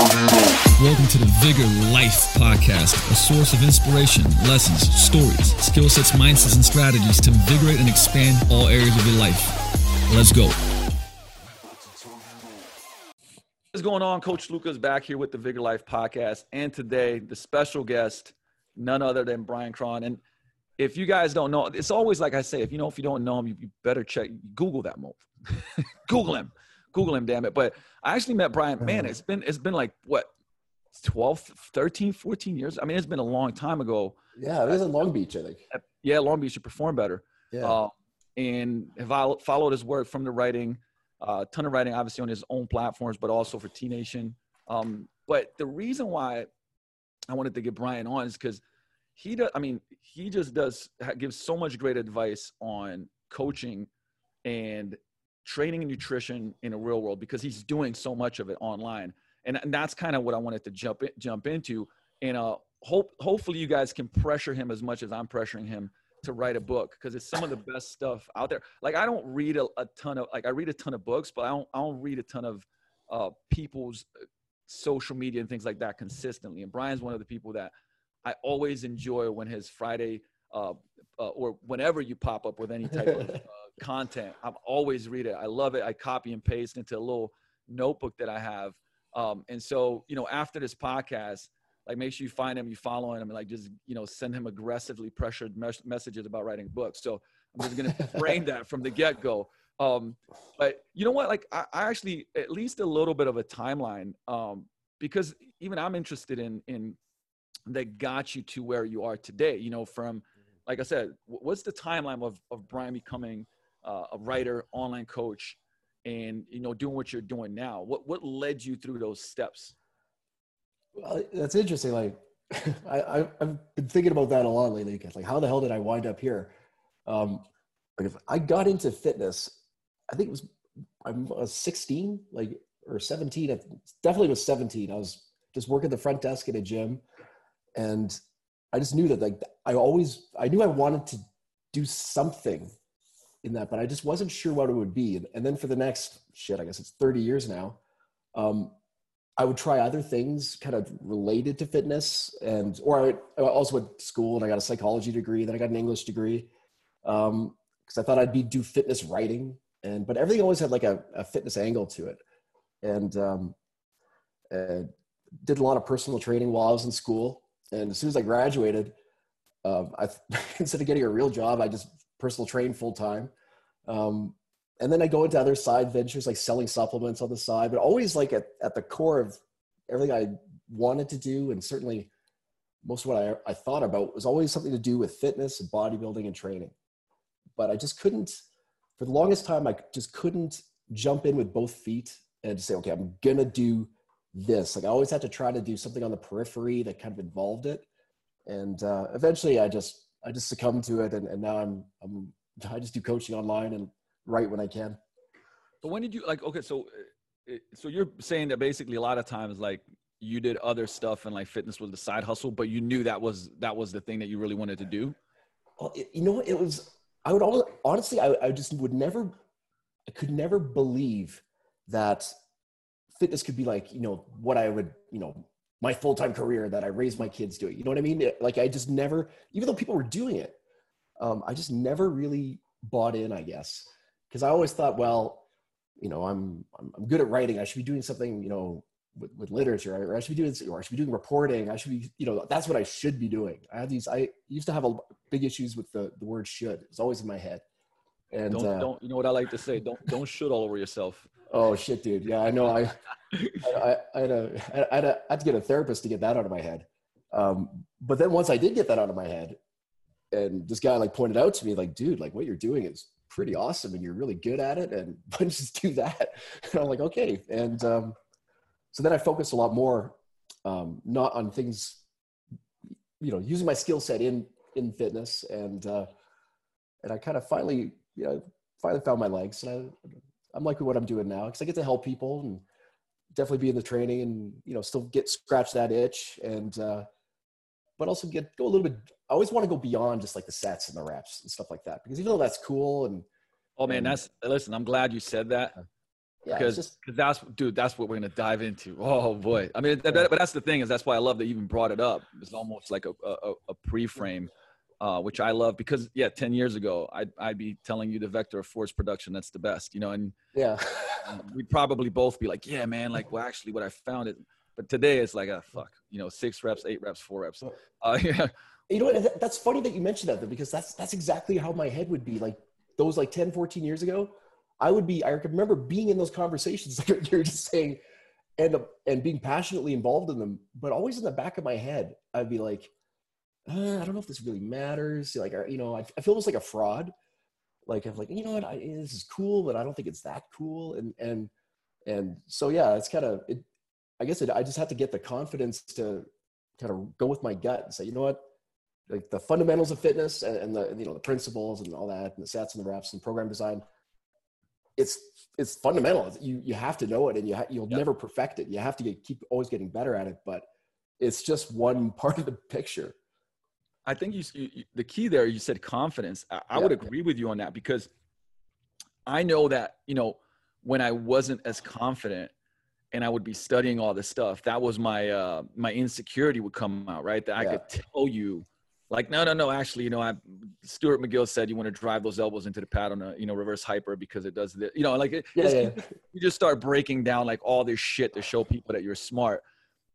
Welcome to the Vigor Life Podcast, a source of inspiration, lessons, stories, skill sets, mindsets, and strategies to invigorate and expand all areas of your life. Let's go. What's going on? Coach Lucas back here with the Vigor Life Podcast. And today, the special guest, none other than Bryan Krahn. And if you guys don't know, it's always like I say, if you know, if you don't know him, you, you better check, Google that move. Google him. Google him, damn it. But I actually met Bryan. Man, it's been it's been like what 12, 13, 14 years. I mean, it's been a long time ago. Yeah, it was in Long Beach, I think. Yeah, Long Beach should perform better. Yeah. Uh, and have I followed his work from the writing, a uh, ton of writing, obviously on his own platforms, but also for T Nation. Um, but the reason why I wanted to get Bryan on is because he does. I mean, he just does gives so much great advice on coaching and training and nutrition in a real world because he's doing so much of it online. And, and that's kind of what i wanted to jump in, jump into. And uh hope hopefully you guys can pressure him as much as i'm pressuring him to write a book because it's some of the best stuff out there. Like i don't read a, a, ton of like i read a ton of books but i don't i don't read a ton of uh people's uh, social media and things like that consistently. And bryan's one of the people that i always enjoy when his friday uh, uh, or whenever you pop up with any type of uh, content. I'm always read it. I love it. I copy and paste into a little notebook that I have. Um, and so, you know, after this podcast, like make sure you find him, you follow him, and like just you know send him aggressively pressured mes- messages about writing books. So I'm just gonna frame that from the get go. Um, but you know what? Like I, I, actually at least a little bit of a timeline um, because even I'm interested in in that got you to where you are today. You know, from like I said, what's the timeline of of Bryan becoming uh, a writer, online coach, and you know doing what you're doing now? What what led you through those steps? Well, that's interesting. Like I, I've been thinking about that a lot lately. Because like, how the hell did I wind up here? Um, like if I got into fitness, I think it was I was 16, like or 17. It definitely was 17. I was just working the front desk at a gym, and I just knew that like I always I knew I wanted to do something in that, but I just wasn't sure what it would be. And, and then for the next shit, I guess it's 30 years now, um, I would try other things kind of related to fitness. And, or I, I, also went to school and I got a psychology degree, then I got an English degree. Um, cause I thought I'd be do fitness writing and, but everything always had like a, a fitness angle to it. And, um, did a lot of personal training while I was in school. And as soon as I graduated, um, I, instead of getting a real job, I just personal train full time. Um, and then I go into other side ventures like selling supplements on the side, but always like at, at the core of everything I wanted to do. And certainly most of what I, I thought about was always something to do with fitness and bodybuilding and training. But I just couldn't, for the longest time, I just couldn't jump in with both feet and say, okay, I'm to do this. Like I always had to try to do something on the periphery that kind of involved it. And uh, eventually I just I just succumbed to it, and, and now I'm I'm I just do coaching online and write when I can. But when did you like? Okay, so uh, so you're saying that basically a lot of times like you did other stuff and like fitness was the side hustle, but you knew that was that was the thing that you really wanted to do. Well, it, you know, it was. I would always, honestly, I, I just would never, I could never believe that fitness could be like you know what I would you know my full-time career that I raised my kids doing. You know what I mean? Like I just never, even though people were doing it, um, I just never really bought in, I guess. Cause I always thought, well, you know, I'm, I'm, I'm good at writing. I should be doing something, you know, with, with literature, or I should be doing, or I should be doing reporting. I should be, you know, that's what I should be doing. I have these, I used to have a big issues with the, the word should. It's always in my head. And don't, uh, don't, you know what I like to say? Don't, don't should all over yourself. Oh shit, dude. Yeah, I know. I, I, I, had to get a therapist to get that out of my head. Um, but then once I did get that out of my head, and this guy like pointed out to me, like, dude, like what you're doing is pretty awesome, and you're really good at it, and just do that? And I'm like, okay. And um, so then I focused a lot more, um, not on things, you know, using my skill set in in fitness, and uh, and I kind of finally, you know, finally found my legs, and I I'm liking what I'm doing now because I get to help people and definitely be in the training and you know still get scratch that itch and uh, but also get go a little bit. I always want to go beyond just like the sets and the reps and stuff like that because even though that's cool and oh man, and, that's listen. I'm glad you said that yeah, because just, cause that's dude, that's what we're gonna dive into. Oh boy, I mean, that, but that's the thing is that's why I love that you even brought it up. It's almost like a a, a pre-frame, uh, which I love because yeah, ten years ago I'd I'd be telling you the vector of force production that's the best, you know, and yeah, we'd probably both be like, yeah, man, like well, actually, what I found it, but today it's like, ah, fuck, you know, six reps, eight reps, four reps. Uh, yeah. You know what? That's funny that you mentioned that though, because that's that's exactly how my head would be like those like 10, 14 years ago. I would be, I remember being in those conversations, like you're just saying, and, and being passionately involved in them, but always in the back of my head, I'd be like, uh, I don't know if this really matters. Like, you know, I, I feel almost like a fraud. Like, I'm like, you know what, I, this is cool, but I don't think it's that cool. And, and, and so, yeah, it's kind of, it, I guess it, I just have to get the confidence to kind of go with my gut and say, you know what, like the fundamentals of fitness and, and the, you know, the principles and all that, and the sets and the reps and program design, it's it's fundamental. You you have to know it, and you ha- you'll yep. never perfect it. You have to get, keep always getting better at it. But it's just one part of the picture. I think you, you the key there. You said confidence. I, I would agree with you on that because I know that you know when I wasn't as confident and I would be studying all this stuff, that was my uh, my insecurity would come out, right? That I could tell you like no no no actually you know i stuart mcgill said you want to drive those elbows into the pad on a you know reverse hyper because it does the you know like it, yeah, yeah. you just start breaking down like all this shit to show people that you're smart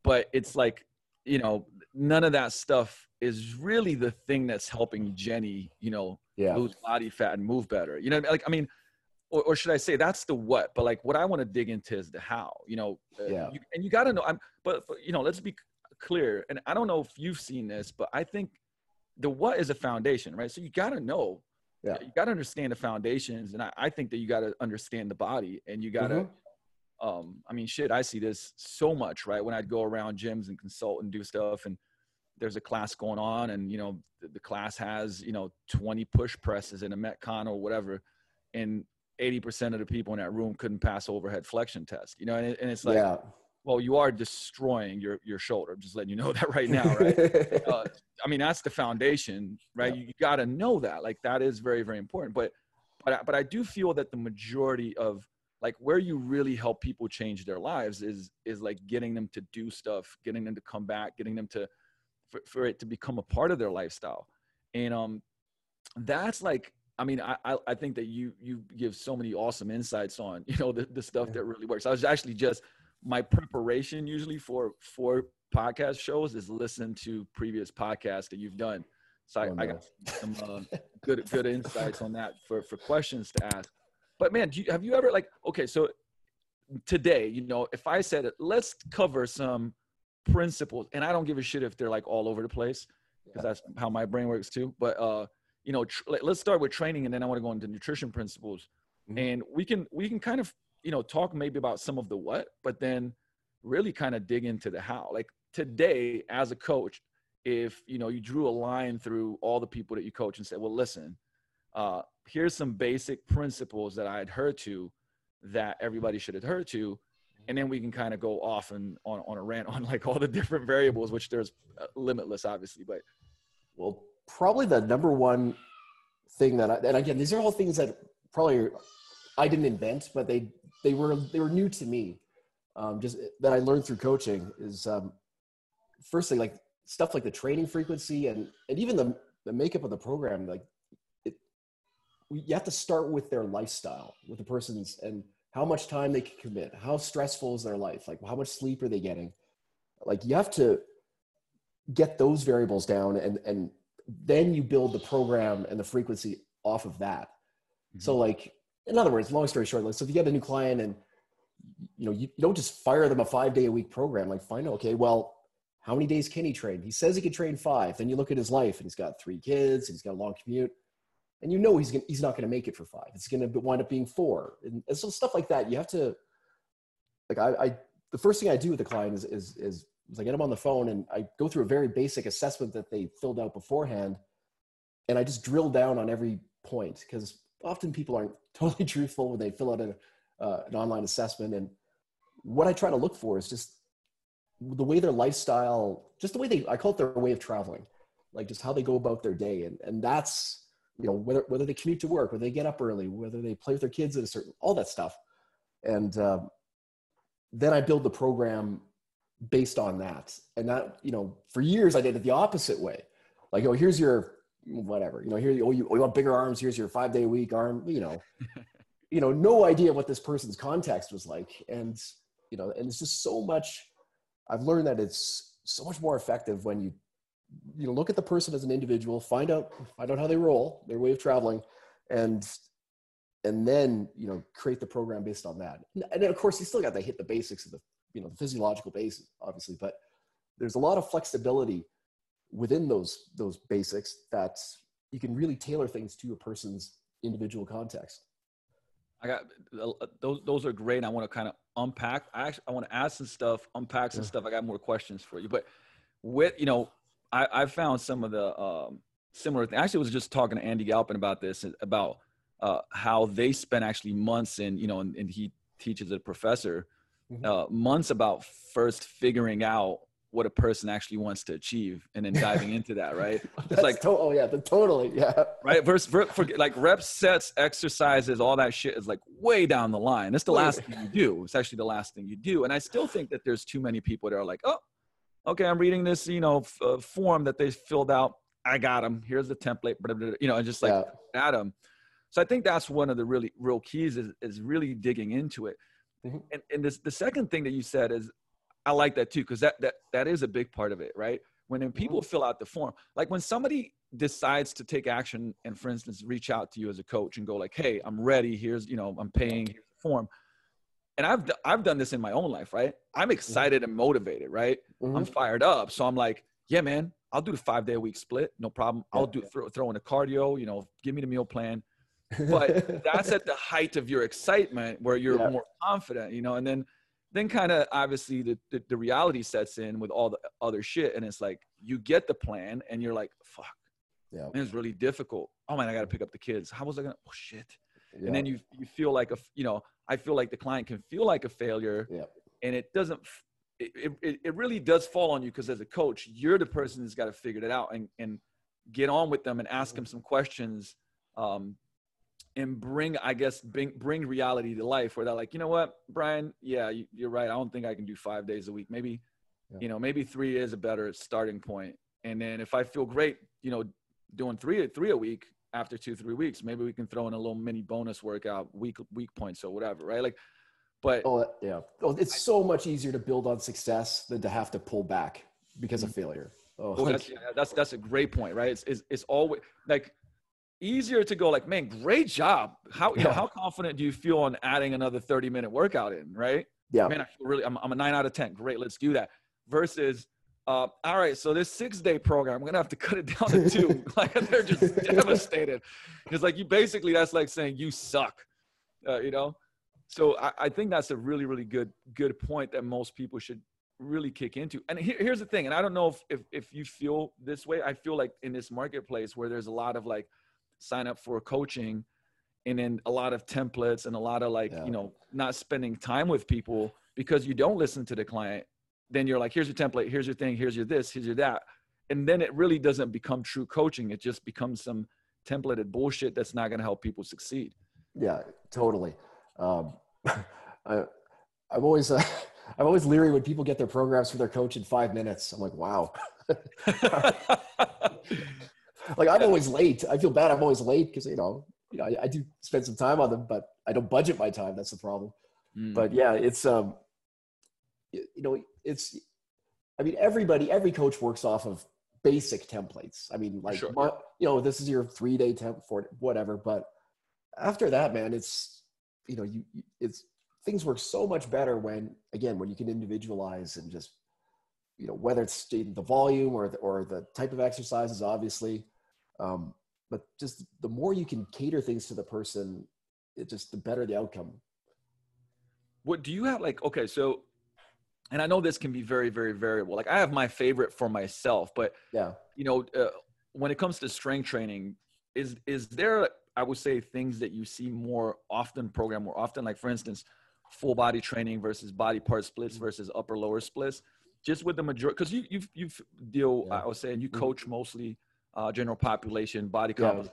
but it's like you know none of that stuff is really the thing that's helping jenny you know yeah. lose body fat and move better you know like i mean or, or should i say that's the what but like what i want to dig into is the how you know uh, yeah. You, and you got to know i'm but, but you know let's be clear and i don't know if you've seen this but i think the what is a foundation, right? So you got to know, yeah. you got to understand the foundations, and I, I think that you got to understand the body, and you got to. Mm-hmm. Um, I mean, shit, I see this so much, right? When I'd go around gyms and consult and do stuff, and there's a class going on, and you know, the, the class has you know 20 push presses in a metcon or whatever, and 80% of the people in that room couldn't pass overhead flexion test, you know, and, it, and it's like, yeah well, you are destroying your your shoulder. I'm just letting you know that right now, right? uh, I mean, that's the foundation, right? Yeah. You, you got to know that. Like that is very very important. But but I, but I do feel that the majority of like where you really help people change their lives is is like getting them to do stuff, getting them to come back, getting them to for, for it to become a part of their lifestyle, and um, that's like I mean, I, I think that you you give so many awesome insights on you know the, the stuff yeah. that really works. I was actually just my preparation usually for for podcast shows is listen to previous podcasts that you've done. So I, oh, no. I got some uh, good good insights on that for for questions to ask. But man, you, have you ever like okay? So today, you know, if I said let's cover some principles, and I don't give a shit if they're like all over the place because yeah. that's how my brain works too. But uh, you know, tr- let's start with training, and then I want to go into nutrition principles, mm-hmm. and we can we can kind of you know, talk maybe about some of the what, but then really kind of dig into the how. Like today, as a coach, if you know you drew a line through all the people that you coach and said, "Well, listen, uh, here's some basic principles that I had heard to that everybody should adhere to," and then we can kind of go off and on on a rant on like all the different variables, which there's uh, limitless, obviously. But well, probably the number one thing that I, and again, these are all things that probably I didn't invent, but they they were they were new to me. Um, just that I learned through coaching is um, firstly like stuff like the training frequency and and even the the makeup of the program. Like it, you have to start with their lifestyle, with the person's and how much time they can commit, how stressful is their life, like how much sleep are they getting. Like you have to get those variables down and and then you build the program and the frequency off of that. Mm-hmm. So like in other words, long story short, like, so if you get a new client and you know, you, you don't just fire them a five day a week program, like find out, okay, well, how many days can he train? He says he can train five. Then you look at his life and he's got three kids, he's got a long commute, and you know he's gonna, he's not going to make it for five. It's going to wind up being four, and, and, so stuff like that. You have to, like, I, I the first thing I do with the client is is is, is I get them on the phone and I go through a very basic assessment that they filled out beforehand, and I just drill down on every point because often people aren't totally truthful when they fill out a, uh, an online assessment. And what I try to look for is just the way their lifestyle, just the way they, I call it their way of traveling, like just how they go about their day. And, and that's, you know, whether, whether they commute to work, whether they get up early, whether they play with their kids at a certain, all that stuff. and um, then I build the program based on that. And that, you know, for years I did it the opposite way. Like, oh, here's your whatever, you know, here, oh, you, oh, you want bigger arms, here's your five day a week arm, you know, you know, no idea what this person's context was like. And, you know, and it's just so much, I've learned that it's so much more effective when you, you know, look at the person as an individual, find out, find out how they roll, their way of traveling, and and then you know create the program based on that and then of course you still got to hit the basics of the you know the physiological basis obviously but there's a lot of flexibility within those those basics that you can really tailor things to a person's individual context i got uh, those those are great i want to kind of unpack i actually i want to ask some stuff unpack some yeah. stuff i got more questions for you but with you know i i found some of the um similar thing. I actually was just talking to andy galpin about this about uh, how they spent actually months in, you know, and, and he teaches a professor, mm-hmm. uh, months about first figuring out what a person actually wants to achieve and then diving into that, right? It's like, to- oh yeah, the, totally, yeah. Right. Versus, for, for, like reps, sets, exercises, all that shit is like way down the line. It's the last thing you do. It's actually the last thing you do. And I still think that there's too many people that are like, oh, okay, I'm reading this, you know, f- uh, form that they filled out. I got them. Here's the template, blah, blah, blah, you know, and just like yeah. at them. So I think that's one of the really real keys is, is really digging into it. Mm-hmm. And, and this, the second thing that you said is, I like that too, because that, that, that is a big part of it, right? When people mm-hmm. fill out the form, like when somebody decides to take action and for instance, reach out to you as a coach and go like, Hey, I'm ready. Here's, you know, I'm paying here's the form. And I've, I've done this in my own life, right? I'm mm-hmm. excited and motivated, right? Mm-hmm. I'm fired up. So I'm like, yeah, man, I'll do the five day a week split. No problem. I'll do throw, throw in a cardio, you know, give me the meal plan but that's at the height of your excitement where you're yeah. more confident you know and then then kind of obviously the, the, the reality sets in with all the other shit and it's like you get the plan and you're like fuck yeah man, it's really difficult oh man i gotta pick up the kids how was i gonna oh shit yeah. and then you you feel like a you know i feel like the client can feel like a failure yeah. and it doesn't it, it, it really does fall on you because as a coach you're the person that's got to figure it out and and get on with them and ask mm-hmm. them some questions um, and bring i guess bring, bring reality to life where they're like you know what bryan yeah you, are right i don't think i can do five days a week maybe yeah. you know maybe three is a better starting point and then if i feel great you know doing three three a week after two three weeks maybe we can throw in a little mini bonus workout week week points or whatever right like but oh yeah oh, it's so much easier to build on success than to have to pull back because of mm-hmm. failure oh well, that's, yeah, that's that's a great point right it's, it's, it's always like easier to go like, man, great job. How you yeah. know how confident do you feel on adding another 30 minute workout in, right? Yeah. Man, I feel really I'm, I'm a nine out of 10. Great, let's do that. Versus uh, all right, so this six day program, I'm gonna have to cut it down to two. like they're just devastated. It's like you basically that's like saying you suck, uh, you know. So I, I, think that's a really really good good point that most people should really kick into. And here, here's the thing, and I don't know if, if if you feel this way. I feel like in this marketplace where there's a lot of like sign up for coaching and then a lot of templates and a lot of like yeah. you know not spending time with people because you don't listen to the client then you're like here's your template here's your thing here's your this here's your that and then it really doesn't become true coaching it just becomes some templated bullshit that's not going to help people succeed yeah totally um, I, i'm always uh, i'm always leery when people get their programs for their coach in five minutes i'm like wow like I'm always late. I feel bad. I'm always late because you know, you know, I, I, do spend some time on them, but I don't budget my time. That's the problem. Mm. But yeah, it's um, you know, it's. I mean, everybody, every coach works off of basic templates. I mean, like, sure. you know, this is your three day temp for whatever. But after that, man, it's you know, you it's things work so much better when again when you can individualize and just you know whether it's the volume or the, or the type of exercises obviously um, but just the more you can cater things to the person, it just the better the outcome. What do you have like? Okay, so, and I know this can be very, very variable. Like I have my favorite for myself, but yeah, you know, uh, when it comes to strength training, is is there? I would say things that you see more often, program more often. Like for instance, full body training versus body part splits mm-hmm. versus upper lower splits. Just with the majority, because you you you deal. Yeah. I was saying you mm-hmm. coach mostly uh, general population body composition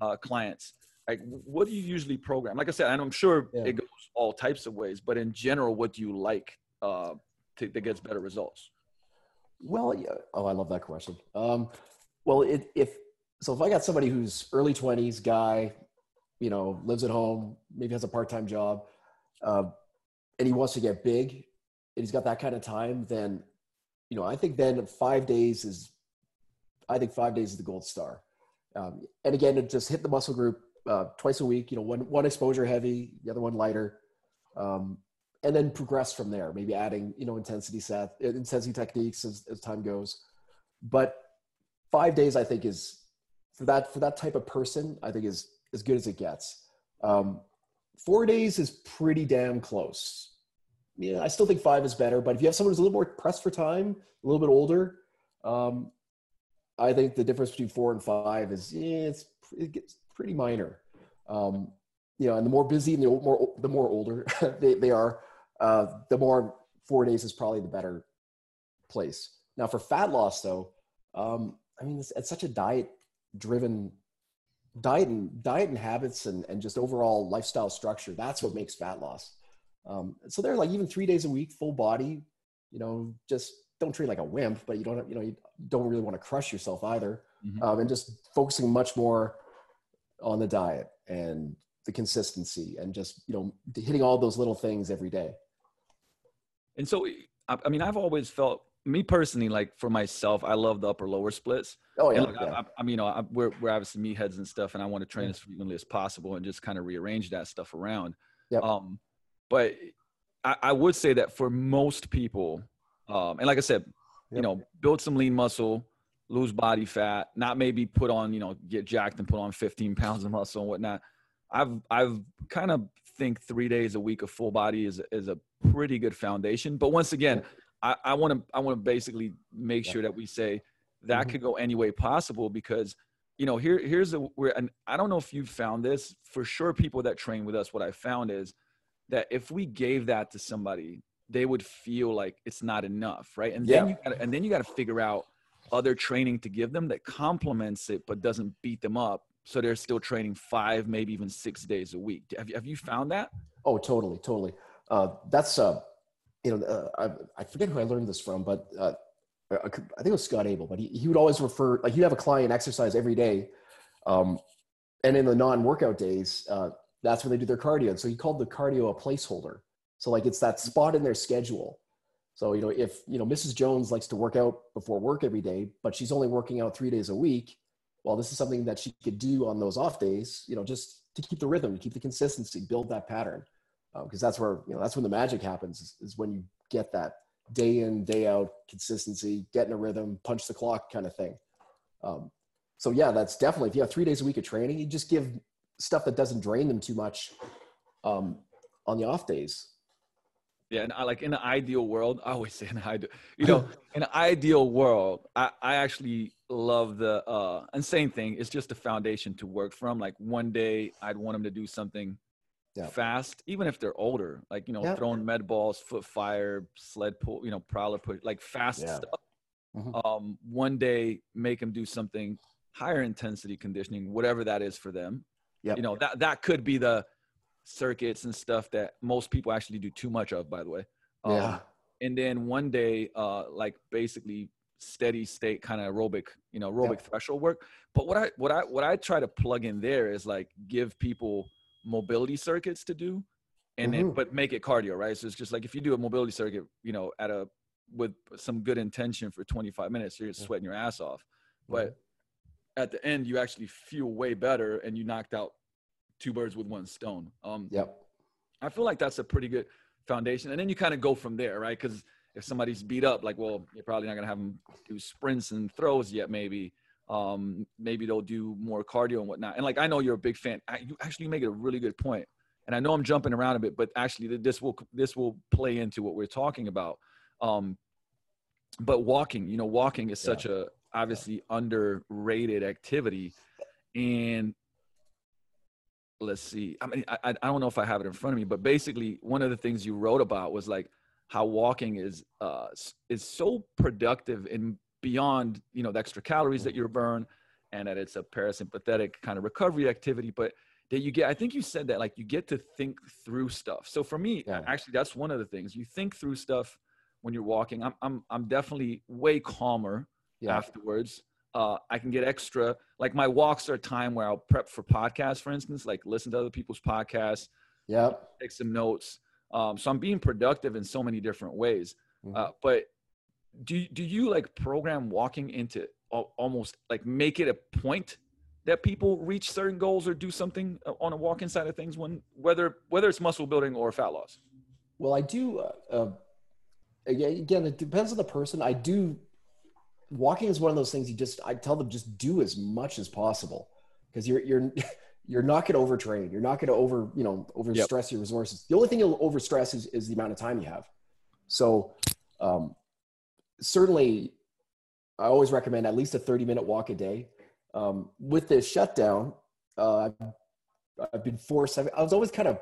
yeah. uh, clients. like what do you usually program? Like I said, and I'm sure Yeah. it goes all types of ways, but in general, what do you like uh, to, that gets better results? Well, yeah. Oh, I love that question. Um, well, it, if so, if I got somebody who's early twenties guy, you know, lives at home, maybe has a part time job, uh, and he wants to get big, and he's got that kind of time, then, you know, I think then five days is, I think five days is the gold star. Um, and again, just hit the muscle group uh, twice a week. You know, one one exposure heavy, the other one lighter. Um, and then progress from there maybe adding you know intensity set intensity techniques as, as time goes. But five days i think is for that for that type of person i think is as good as it gets. Um, four days is pretty damn close. Yeah i still think five is better but if you have someone who's a little more pressed for time a little bit older um, i think the difference between four and five is yeah, it's it gets pretty minor. Um, you know and the more busy and the more the more older they, they are uh, the more four days is probably the better place. Now for fat loss though, um, I mean, it's, it's such a diet driven diet and diet and habits and, and just overall lifestyle structure. That's what makes fat loss. Um, so they're like even three days a week, full body, you know, just don't train like a wimp, but you don't, you know, you don't really want to crush yourself either. Mhm. Um, and just focusing much more on the diet and the consistency and just, you know, hitting all those little things every day. And so, I, I mean, I've always felt me personally, like for myself, I love the upper lower splits. Oh yeah. Yeah. I, I, mean, you know, I, we're we're obviously meatheads and stuff, and I want to train Yeah. as frequently as possible and just kind of rearrange that stuff around. Yep. Um, but I, I would say that for most people, um, and like I said, you know, build some lean muscle, lose body fat, not maybe put on, you know, get jacked and put on 15 pounds of muscle and whatnot. I've I've kind of think three days a week of full body is is a pretty good foundation. But once again, I, want to I want to basically make sure that we say that Mhm. could go any way possible because you know here here's a where and I don't know if you've found this for sure. People that train with us, what I found is that if we gave that to somebody, they would feel like it's not enough, right? And then Yeah. you gotta, and then you got to figure out other training to give them that complements it but doesn't beat them up so they're still training five maybe even six days a week have you, have you found that Oh, totally, totally. Uh, that's uh, you know, uh, I, I forget who I learned this from, but uh, I think it was Scott Abel. But he, he would always refer like he'd have a client exercise every day, um, and in the non-workout days, uh, that's when they do their cardio. And so he called the cardio a placeholder. So like it's that spot in their schedule. So you know, if you know Mrs. Jones likes to work out before work every day, but she's only working out three days a week. Well, this is something that she could do on those off days. You know, just to keep the rhythm, to keep the consistency, build that pattern because that's where you know that's when the magic happens is, is when you get that day in day out consistency get in a rhythm punch the clock kind of thing um, so yeah that's definitely if you have three days a week of training you just give stuff that doesn't drain them too much um, on the off days yeah and I, like in the ideal world i always say in the ideal you know in an ideal world I, I actually love the uh and same thing it's just a foundation to work from like one day i'd want them to do something Yeah. fast even if they're older like you know Yeah. throwing med balls foot fire sled pull you know prowler push like fast Yeah. stuff Mhm. um one day make them do something higher intensity conditioning whatever that is for them yeah you know that that could be the circuits and stuff that most people actually do too much of by the way Um, yeah and then one day uh like basically steady state kind of aerobic you know aerobic threshold work but what i what i what i try to plug in there is like give people mobility circuits to do and then Mhm. but make it cardio right so it's just like if you do a mobility circuit you know at a with some good intention for 25 minutes you're Yeah. sweating your ass off Mm-hmm. but at the end you actually feel way better and you knocked out two birds with one stone um yep I feel like that's a pretty good foundation. And then you kind of go from there, right? Because if somebody's beat up, like, well, you're probably not going to have them do sprints and throws yet, maybe. Um, maybe they'll do more cardio and whatnot. And like, I know you're a big fan. I, you actually make it a really good point. And I know I'm jumping around a bit, but actually, this will this will play into what we're talking about. Um, but walking, you know, walking is such a obviously underrated activity, and let's see. I mean, I I don't know if I have it in front of me, but basically, one of the things you wrote about was like how walking is uh is so productive and beyond you know the extra calories that you burn, and that it's a parasympathetic kind of recovery activity. But that you get i think you said that like you get to think through stuff so for me Yeah. actually that's one of the things you think through stuff when you're walking i'm i'm, I'm definitely way calmer Yeah. afterwards uh, i can get extra like my walks are a time where i'll prep for podcasts for instance like listen to other people's podcasts Yep. take some notes um, so i'm being productive in so many different ways Mhm. uh, but do you- do you like program walking into almost like make it a point that people reach certain goals or do something uh, on a walk-in side of things when whether whether it's muscle building or fat loss Well, I do. Uh, uh, again, it depends on the person. I do. Walking is one of those things you just. I tell them just do as much as possible because you're you're you're not going to overtrain. You're not going to over you know over Yep. stress your resources. The only thing you'll over stress is, is the amount of time you have. So, um, certainly, I always recommend at least a 30 minute walk a day. Um, with this shutdown, uh, I've, I've been forced. I I was always kind of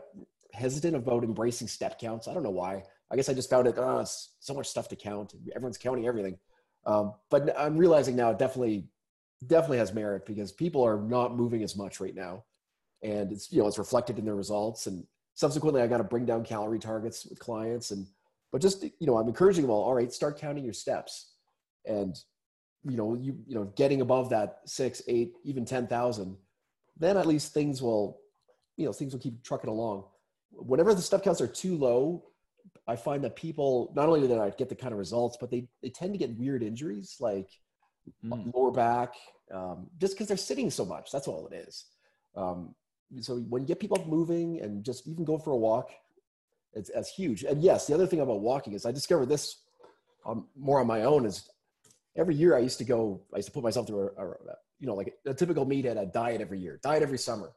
hesitant about embracing step counts. I don't know why. I guess I just found it. Oh, it's so much stuff to count. Everyone's counting everything. Um, but I'm realizing now it definitely, definitely has merit because people are not moving as much right now, and it's you know it's reflected in their results. And subsequently, I got to bring down calorie targets with clients. And but just you know, I'm encouraging them all. All right, start counting your steps, and you know you you know getting above that six, eight, even ten thousand, then at least things will you know things will keep trucking along whenever the step counts are too low, I find that people not only do they not get the kind of results, but they they tend to get weird injuries like Mm. lower back, um, just because they're sitting so much. That's all it is. Um, so when you get people moving and just even go for a walk, it's as huge. And yes, the other thing about walking is I discovered this um, more on my own is every year I used to go, I used to put myself through a, a you know like a, typical meathead, a diet every year, diet every summer,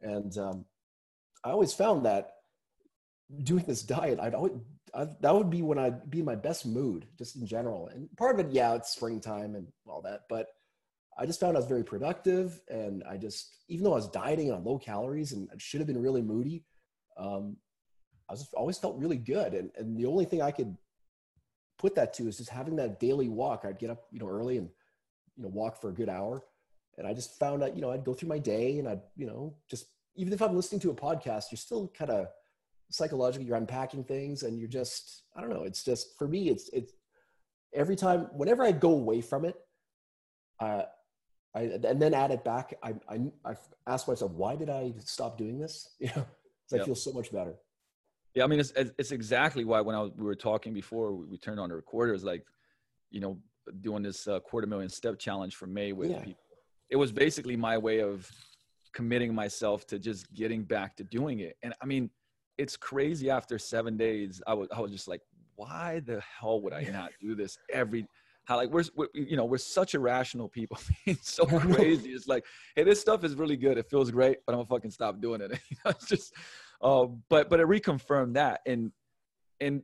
and um, I always found that doing this diet, I'd always I, that would be when I'd be in my best mood, just in general. And part of it, yeah, it's springtime and all that, but I just found I was very productive, and I just even though I was dieting on low calories and I should have been really moody, um, I was always felt really good. And and the only thing I could put that to is just having that daily walk. I'd get up, you know, early and you know walk for a good hour, and I just found that you know I'd go through my day and I'd you know just even if I'm listening to a podcast, you're still kind of psychologically you're unpacking things and you're just I don't know. It's just for me, it's it's every time whenever I go away from it, uh, I and then add it back. I I I ask myself why did I stop doing this? You know, 'cause I Yep. feel so much better. Yeah, I mean, it's it's it's exactly why when I was, we were talking before we we turned on the recorder, it's like, you know, doing this uh, quarter million step challenge for May with Yeah. people. It was basically my way of committing myself to just getting back to doing it. And I mean, it's crazy. After seven days, I was I was just like, why the hell would I not do this every? How like we're, we're you know we're such irrational people. it's so crazy. It's like, hey, this stuff is really good. It feels great, but I'm gonna fucking stop doing it. You know, it's just um, but but it reconfirmed that, and and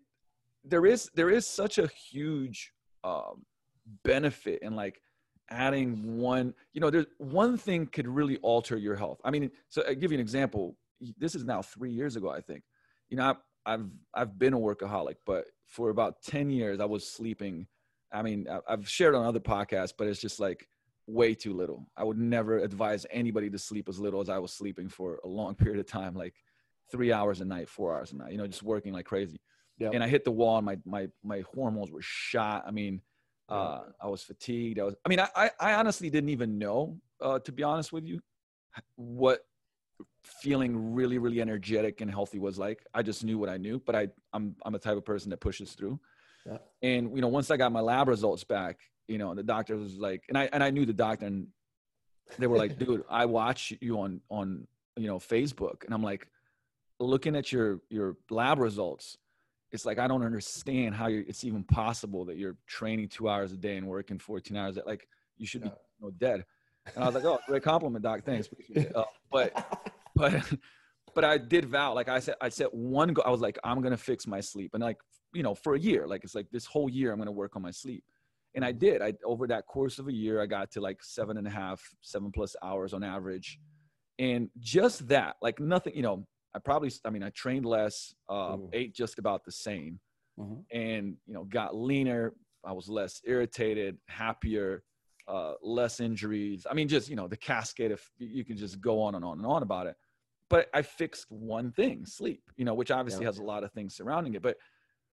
there is there is such a huge um, benefit in like adding one. You know, there's one thing could really alter your health. I mean, so I give you an example. This is now three years ago, I think. You know, I've I've, I've been a workaholic, but for about ten years, I was sleeping. I mean, I've shared on other podcasts, but it's just like way too little. I would never advise anybody to sleep as little as I was sleeping for a long period of time, like three hours a night, four hours a night, you know, just working like crazy. Yep. And I hit the wall and my, my, my hormones were shot. I mean, uh, I was fatigued. I was, I mean, I, I, I honestly didn't even know, uh, to be honest with you, what feeling really, really energetic and healthy was like. I just knew what I knew, but I, I'm, I'm a type of person that pushes through. Yeah. And, you know, once I got my lab results back, you know, the doctor was like, and I, and I knew the doctor and they were like, dude, I watch you on, on, you know, Facebook. And I'm like, looking at your, your lab results, it's like, I don't understand how it's even possible that you're training two hours a day and working 14 hours. That Like you should be you know, dead. And I was like, oh, great compliment, doc. Thanks. Uh, but, but, but I did vow, like I said, I set one goal. I was like, I'm going to fix my sleep. And like, you know, for a year, like, it's like this whole year, I'm going to work on my sleep. And I did, I, over that course of a year, I got to like seven and a half, seven plus hours on average. And just that, like nothing, you know, I probably, I mean, I trained less, uh, ate just about the same Mhm. and, you know, got leaner. I was less irritated, happier, uh, less injuries. I mean, just, you know, the cascade of, you you can just go on and on and on about it. but I fixed one thing, sleep, you know, which obviously Yeah. has a lot of things surrounding it. But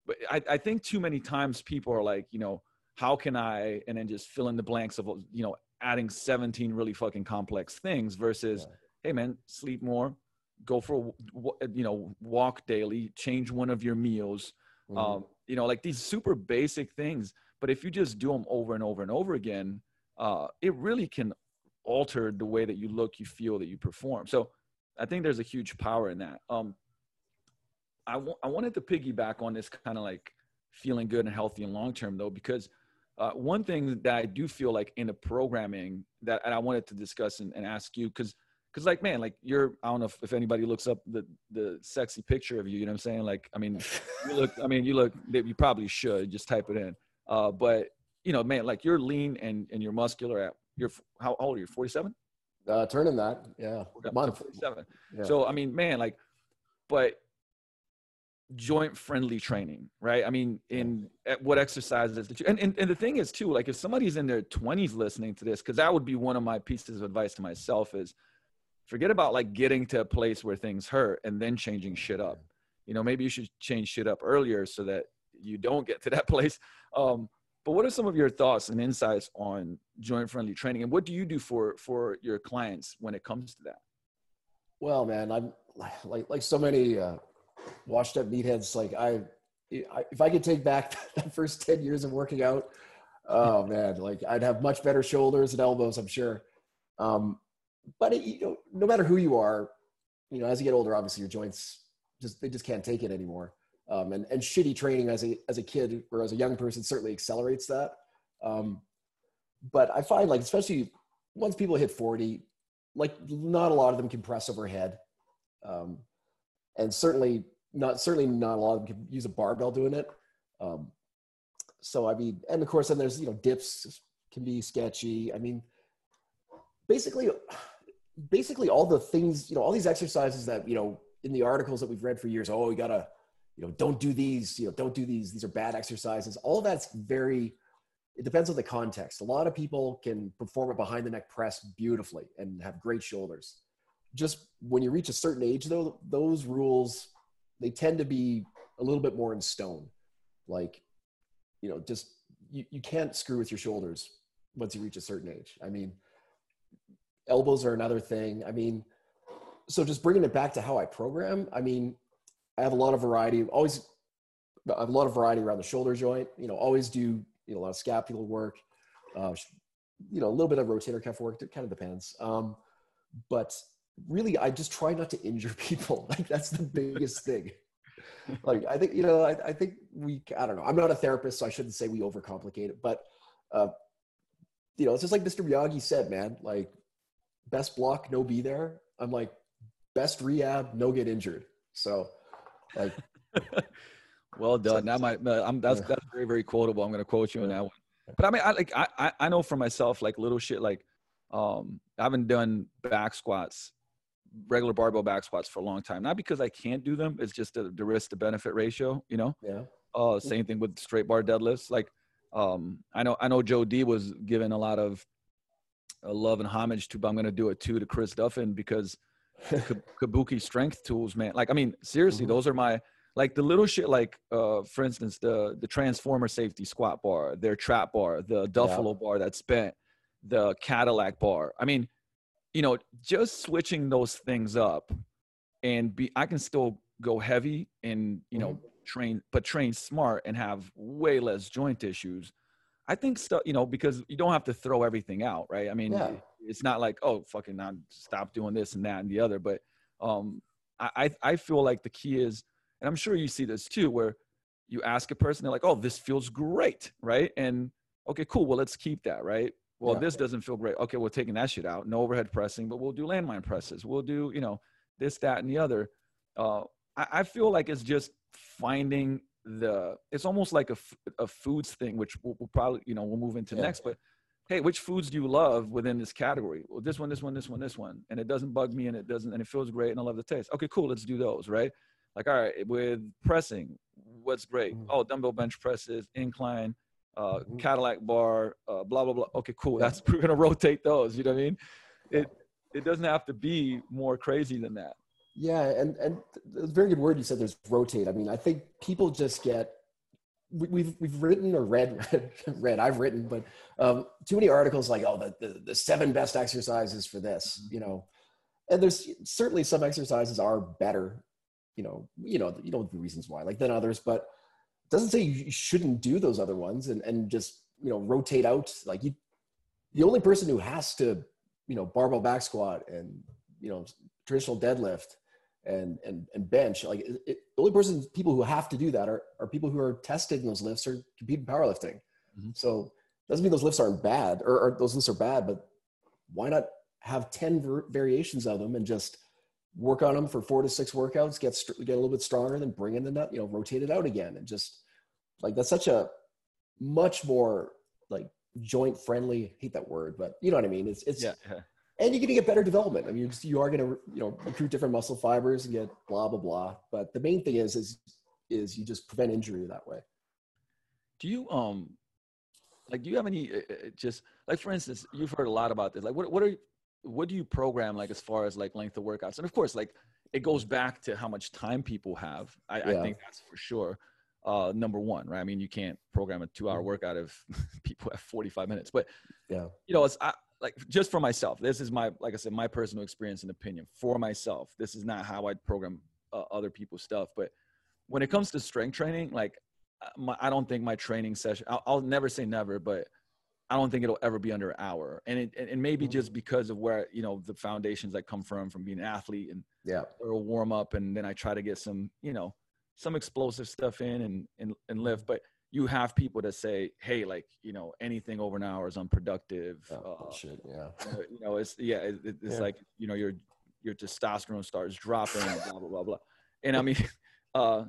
but I, I think too many times people are like, you know, how can I and then just fill in the blanks of you know, adding 17 really fucking complex things versus, Yeah. hey man, sleep more, go for a you know, walk daily, change one of your meals, Mhm. um, you know, like these super basic things. But if you just do them over and over and over again, uh, it really can alter the way that you look, you feel, that you perform. So I think there's a huge power in that. Um, I I wanted to piggyback on this kind of like feeling good and healthy and long term though, because uh, one thing that I do feel like in the programming that I wanted to discuss and, and ask you because because like man like you're I don't know if, if anybody looks up the the sexy picture of you you know what I'm saying? Like I mean you look I mean you look you probably should just type it in. Uh, but you know man like you're lean and and you're muscular at you're how old are you 47 uh, turning that, yeah, month. 47 Yeah. so I mean, man, like, but joint friendly training, right? I mean, in at what exercises that you and, and and the thing is too, like if somebody's in their 20s listening to this, because that would be one of my pieces of advice to myself is forget about like getting to a place where things hurt and then changing shit up. You know, maybe you should change shit up earlier so that you don't get to that place. Um, but what are some of your thoughts and insights on joint friendly training and what do you do for for your clients when it comes to that? Well, man, I'm like like so many uh, washed up meatheads. Like I, if I could take back the first ten years of working out, oh man, like I'd have much better shoulders and elbows, I'm sure. Um, but it, you know, no matter who you are, you know, as you get older, obviously your joints just they just can't take it anymore. Um, and and shitty training as a as a kid or as a young person certainly accelerates that. Um, but I find like especially once people hit forty, like not a lot of them can press overhead um, and certainly not certainly not a lot of them can use a barbell doing it um, so i mean and of course then there's you know dips can be sketchy i mean basically basically all the things you know all these exercises that you know in the articles that we've read for years oh you gotta you know don't do these you know don't do these these are bad exercises all that's very it depends on the context. A lot of people can perform a behind the neck press beautifully and have great shoulders. Just when you reach a certain age, though, those rules they tend to be a little bit more in stone. Like, you know, just you, you can't screw with your shoulders once you reach a certain age. I mean, elbows are another thing. I mean, so just bringing it back to how I program. I mean, I have a lot of variety. Always, I have a lot of variety around the shoulder joint. You know, always do you know, a lot of scapular work, uh, you know, a little bit of rotator cuff work. It kind of depends. Um, but really, I just try not to injure people. Like that's the biggest thing. Like I think you know, I, I, think we. I don't know. I'm not a therapist, so I shouldn't say we overcomplicate it. But uh, you know, it's just like Mr. Miyagi said, man. Like best block, no be there. I'm like best rehab, no get injured. So like Well done. That my I'm, that's that's very very quotable. I'm going to quote you on that one. But I mean, I like I I know for myself like little shit like um I haven't done back squats, regular barbell back squats for a long time. Not because I can't do them. It's just the, the risk to benefit ratio. You know. Yeah. Uh, same thing with straight bar deadlifts. Like um I know I know Joe D was given a lot of uh, love and homage to, but I'm going to do it too to Chris Duffin because Kabuki strength tools, man. Like I mean, seriously, Mhm. those are my like the little shit like uh for instance the the transformer safety squat bar their trap bar the duffalo bar that's bent the Kadillac bar i mean you know just switching those things up and be i can still go heavy and you know train but train smart and have way less joint issues i think stuff you know because you don't have to throw everything out right i mean Yeah. it's not like oh fucking now stop doing this and that and the other but um I, I I feel like the key is and I'm sure you see this too, where you ask a person, they're like, "Oh, this feels great," right? And okay, cool. Well, let's keep that, right? Well, Yeah. this doesn't feel great. Okay, we're taking that shit out. No overhead pressing, but we'll do landmine presses. We'll do, you know, this, that, and the other. Uh, I, I feel like it's just finding the. It's almost like a, f- a foods thing, which we'll, we'll probably, you know, we'll move into Yeah. next. But hey, which foods do you love within this category? Well, this one, this one, this one, this one, and it doesn't bug me, and it doesn't, and it feels great, and I love the taste. Okay, cool. Let's do those, right? like all right with pressing what's great Mhm. oh dumbbell bench presses incline uh Mhm. Kadillac bar uh blah blah blah okay cool that's we're gonna rotate those you know what i mean it it doesn't have to be more crazy than that Yeah, and and a very good word you said. There's rotate. I mean, I think people just get we, we've we've written or read read, read I've written, but um, too many articles like oh the, the the seven best exercises for this, mm-hmm. you know, and there's certainly some exercises are better, you know, you know you know the reasons why like than others, but doesn't say you shouldn't do those other ones and and just you know rotate out like you the only person who has to you know barbell back squat and you know traditional deadlift and and and bench like it, it, the only person people who have to do that are, are people who are tested in those lifts or compete in powerlifting mm-hmm. so doesn't mean those lifts aren't bad or, or, those lifts are bad but why not have 10 ver- variations of them and just work on them for four to six workouts get get a little bit stronger then bring in the nut you know rotate it out again and just like that's such a much more like joint friendly hate that word but you know what i mean it's it's yeah, and you're going to get better development. I mean, you are going to you know recruit different muscle fibers and get blah blah blah. But the main thing is is is you just prevent injury that way. Do you um like do you have any uh, uh, just like for instance you've heard a lot about this like what what are what do you program like as far as like length of workouts and of course like it goes back to how much time people have I, yeah. I think that's for sure uh, number one, right? I mean, you can't program a two-hour mm-hmm. workout if people have 45 minutes. But yeah, you know, it's I, like just for myself. This is my, like I said, my personal experience and opinion for myself. This is not how I program uh, other people's stuff. But when it comes to strength training, like uh, my, I don't think my training session. I'll, I'll, never say never, but I don't think it'll ever be under an hour. And it and maybe mm-hmm. just because of where you know the foundations that come from, from being an athlete and yeah, or a warm up, and then I try to get some you know some explosive stuff in and and, and lift. But you have people that say, "Hey, like you know, anything over an hour is unproductive." Oh, uh, shit, yeah. You know, it's yeah, it, it's yeah. like you know, your your testosterone starts dropping, blah blah blah blah. And I mean, uh,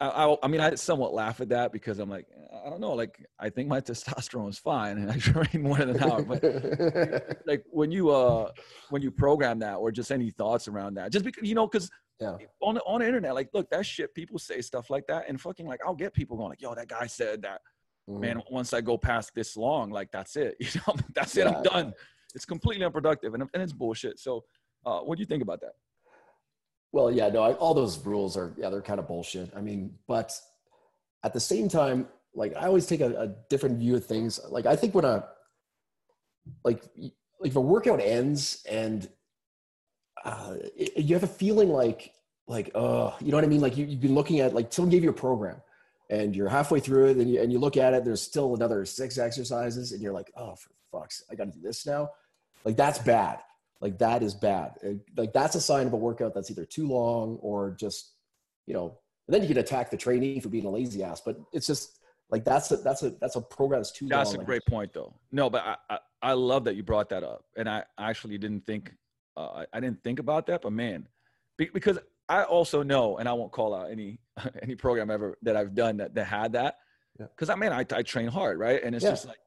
I, I, I mean, I somewhat laugh at that because I'm like, I don't know, like I think my testosterone is fine, and I train more than an hour. But like when you uh when you program that, or just any thoughts around that, just because you know, because yeah. On the on the internet, like, look, that shit. People say stuff like that, and fucking like, I'll get people going like, yo, that guy said that. Mm-hmm. Man, once I go past this long, like that's it. You know, that's it. Yeah. I'm done. It's completely unproductive, and and it's bullshit. So, uh, what do you think about that? Well, yeah, no, I, all those rules are yeah, they're kind of bullshit. I mean, but at the same time, like I always take a, a different view of things. Like I think when a like like if a workout ends and uh, you have a feeling like like oh you know what i mean like you, you've been looking at like someone gave you a program and you're halfway through it and you, and you look at it there's still another six exercises and you're like oh for fuck's i gotta do this now like that's bad like that is bad like that's a sign of a workout that's either too long or just you know and then you can attack the trainee for being a lazy ass but it's just like that's a that's a that's a program that's too that's long. a great point though no but I, I i love that you brought that up and i actually didn't think uh, I, didn't think about that, but man, because I also know, and I won't call out any any program ever that I've done that that had that, because yeah. I mean I, I train hard, right? And it's yeah. just like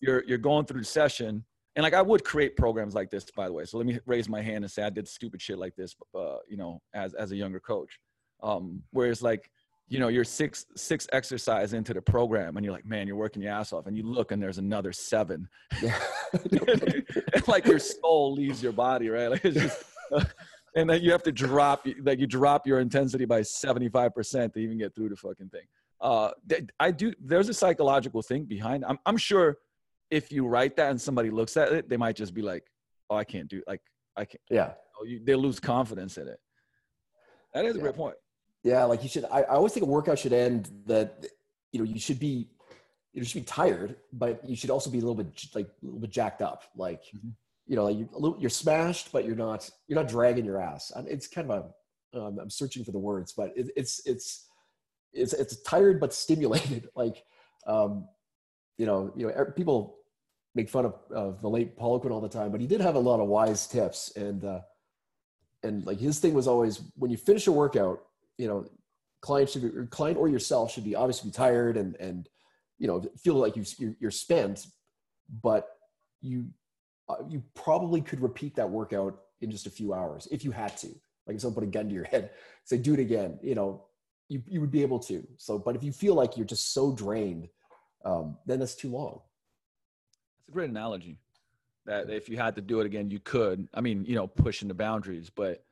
you're you're going through the session, and like I would create programs like this, by the way. So let me raise my hand and say I did stupid shit like this, uh, you know, as as a younger coach. Um, whereas like you know you're six six exercise into the program and you're like man you're working your ass off and you look and there's another seven yeah. like your soul leaves your body right like it's just uh, and then you have to drop like you drop your intensity by 75% to even get through the fucking thing uh i do there's a psychological thing behind i'm, I'm sure if you write that and somebody looks at it they might just be like oh i can't do like i can't yeah you, know, they lose confidence in it that is a yeah. great point yeah, like you should. I, I always think a workout should end that you know you should be you should be tired, but you should also be a little bit like a little bit jacked up. Like mm-hmm. you know, like you're, little, you're smashed, but you're not you're not dragging your ass. It's kind of a um, I'm searching for the words, but it, it's it's it's it's tired but stimulated. Like um, you know, you know, er, people make fun of, of the late Poliquin all the time, but he did have a lot of wise tips, and uh, and like his thing was always when you finish a workout, you know, client should be, or client or yourself should be obviously be tired and and you know feel like you you're, you're spent, but you uh, you probably could repeat that workout in just a few hours if you had to. Like if someone put a gun to your head, say do it again. You know, you you would be able to. So, but if you feel like you're just so drained, um, then that's too long. That's a great analogy. That if you had to do it again, you could. I mean, you know, pushing the boundaries, but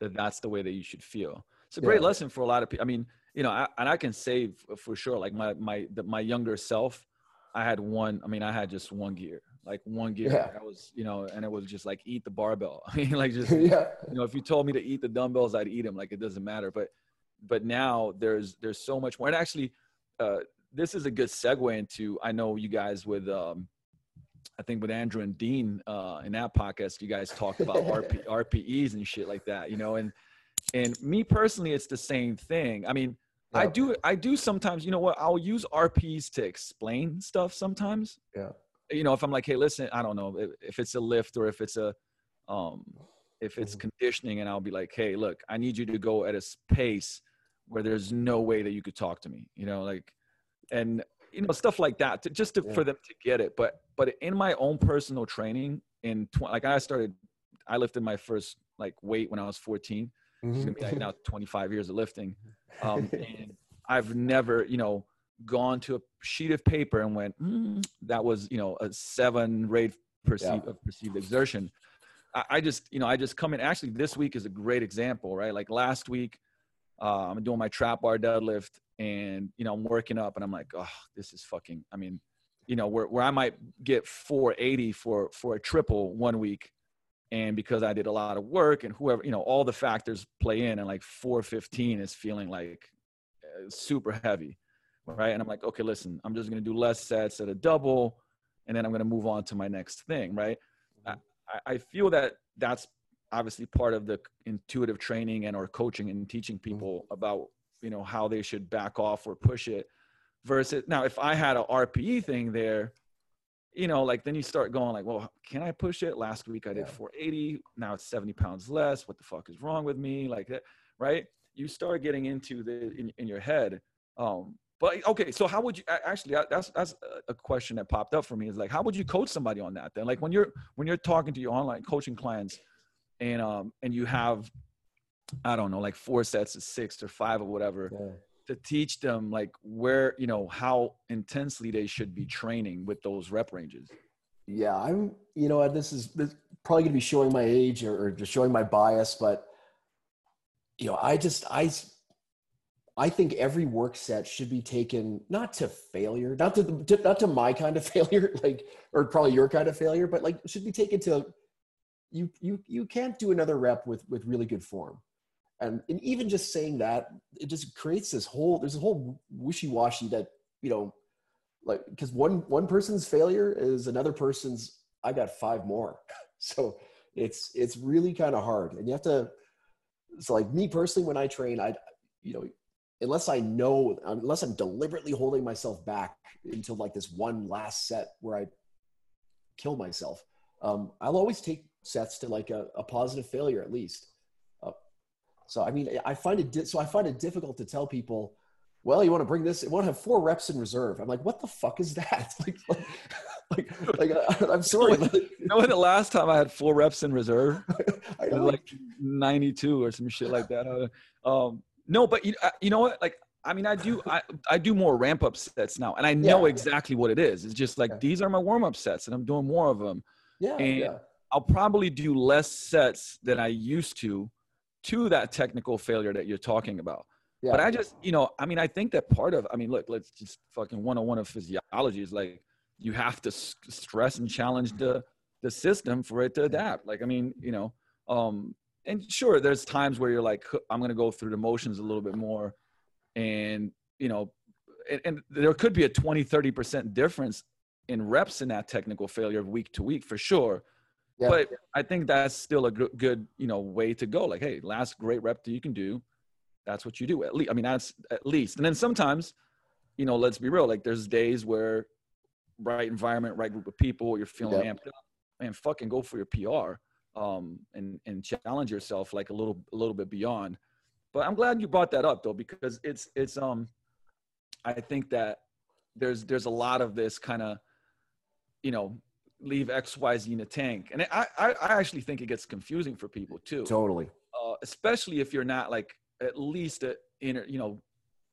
that that's the way that you should feel. It's a great Yeah. lesson for a lot of people. I mean, you know, I, and I can say for sure, like my my the, my younger self, I had one. I mean, I had just one gear, like one gear. Yeah. I was, you know, and it was just like eat the barbell. I mean, like just yeah. you know, if you told me to eat the dumbbells, I'd eat them. Like it doesn't matter. But but now there's there's so much more. And actually, uh, this is a good segue into. I know you guys with. Um, I think with Andrew and Dean uh, in that podcast, you guys talked about RP, RPEs and shit like that, you know. And and me personally, it's the same thing. I mean, I do I do sometimes. You know what? I'll use RPs to explain stuff sometimes. Yeah. You know, if I'm like, hey, listen, I don't know if, if it's a lift or if it's a um if it's Mhm. conditioning, and I'll be like, hey, look, I need you to go at a pace where there's no way that you could talk to me. You know, like and you know stuff like that to, just to, Yeah. for them to get it but but in my own personal training in tw- like i started i lifted my first like weight when i was 14 it's gonna be like now 25 years of lifting. Um, and i've never you know gone to a sheet of paper and went mm, that was you know a seven rate perceived of perceived exertion. I, I just you know i just come in actually this week is a great example right? Like last week uh, i'm doing my trap bar deadlift and you know i'm working up and i'm like oh this is fucking i mean you know where, where i might get 480 for for a triple one week. And because i did a lot of work and whoever you know all the factors play in and like 415 is feeling like uh, super heavy right? And i'm like okay listen i'm just going to do less sets at a double and then i'm going to move on to my next thing right? I, I- I feel that that's obviously part of the intuitive training and or coaching and teaching people about you know how they should back off or push it versus now if i had a rpe thing there you know like then you start going like well can i push it last week i did Yeah. 480 now it's 70 pounds less what the fuck is wrong with me like that right you start getting into the in, in your head um but okay so how would you actually that's that's a- a question that popped up for me is like how would you coach somebody on that then like when you're when you're talking to your online coaching clients and um and you have i don't know like four sets of six or five or whatever Yeah. To teach them like where you know how intensely they should be training with those rep ranges Yeah, I'm. You know, this is this probably going to be showing my age or, or just showing my bias, but you know, I just I I think every work set should be taken not to failure, not to, to not to my kind of failure, like or probably your kind of failure, but like should be taken to you you you can't do another rep with with really good form. And, and even just saying that, it just creates this whole there's a whole wishy-washy that you know like because one one person's failure is another person's i got five more. So it's it's really kind of hard. And you have to it's like me personally when i train i you know unless i know unless i'm deliberately holding myself back until like this one last set where i kill myself um, i'll always take sets to like a, a positive failure at least so i mean i find it di- so i find it difficult to tell people well, you want to bring this, you want to have four reps in reserve. I'm like, what the fuck is that? Like, like, like, I, I'm sorry. Like, you know when the last time i had four reps in reserve I know, like 92 or some shit like that. Uh, Um, no, but you, uh, you know what? Like, I mean, I do, I, I do more ramp up sets now, and I know Yeah. exactly what it is. It's just like Yeah. these are my warm up sets, and I'm doing more of them. yeah, and- yeah, I'll probably do less sets than I used to, to that technical failure that you're talking about. yeah. But I just, you know, I mean, I think that part of, I mean, look, let's just fucking 101 of physiology is like you have to s- stress and challenge the the system for it to adapt. Like, I mean, you know, um, and sure, there's times where you're like, I'm gonna go through the motions a little bit more, and you know, and, and there could be a 20, 30 percent difference in reps in that technical failure week to week for sure. Yeah. But I think that's still a good, good, you know, way to go. Like, hey, last great rep that you can do, that's what you do. At least, I mean, that's at least. And then sometimes, you know, let's be real. Like, there's days where right environment, right group of people, you're feeling Yeah. amped up, and fucking go for your PR, um, and and challenge yourself like a little, a little bit beyond. But I'm glad you brought that up though, because it's it's um, I think that there's there's a lot of this kind of, you know, leave X Y Z in the tank, and I I, I actually think it gets confusing for people too totally. uh, especially if you're not like at least a inter, you know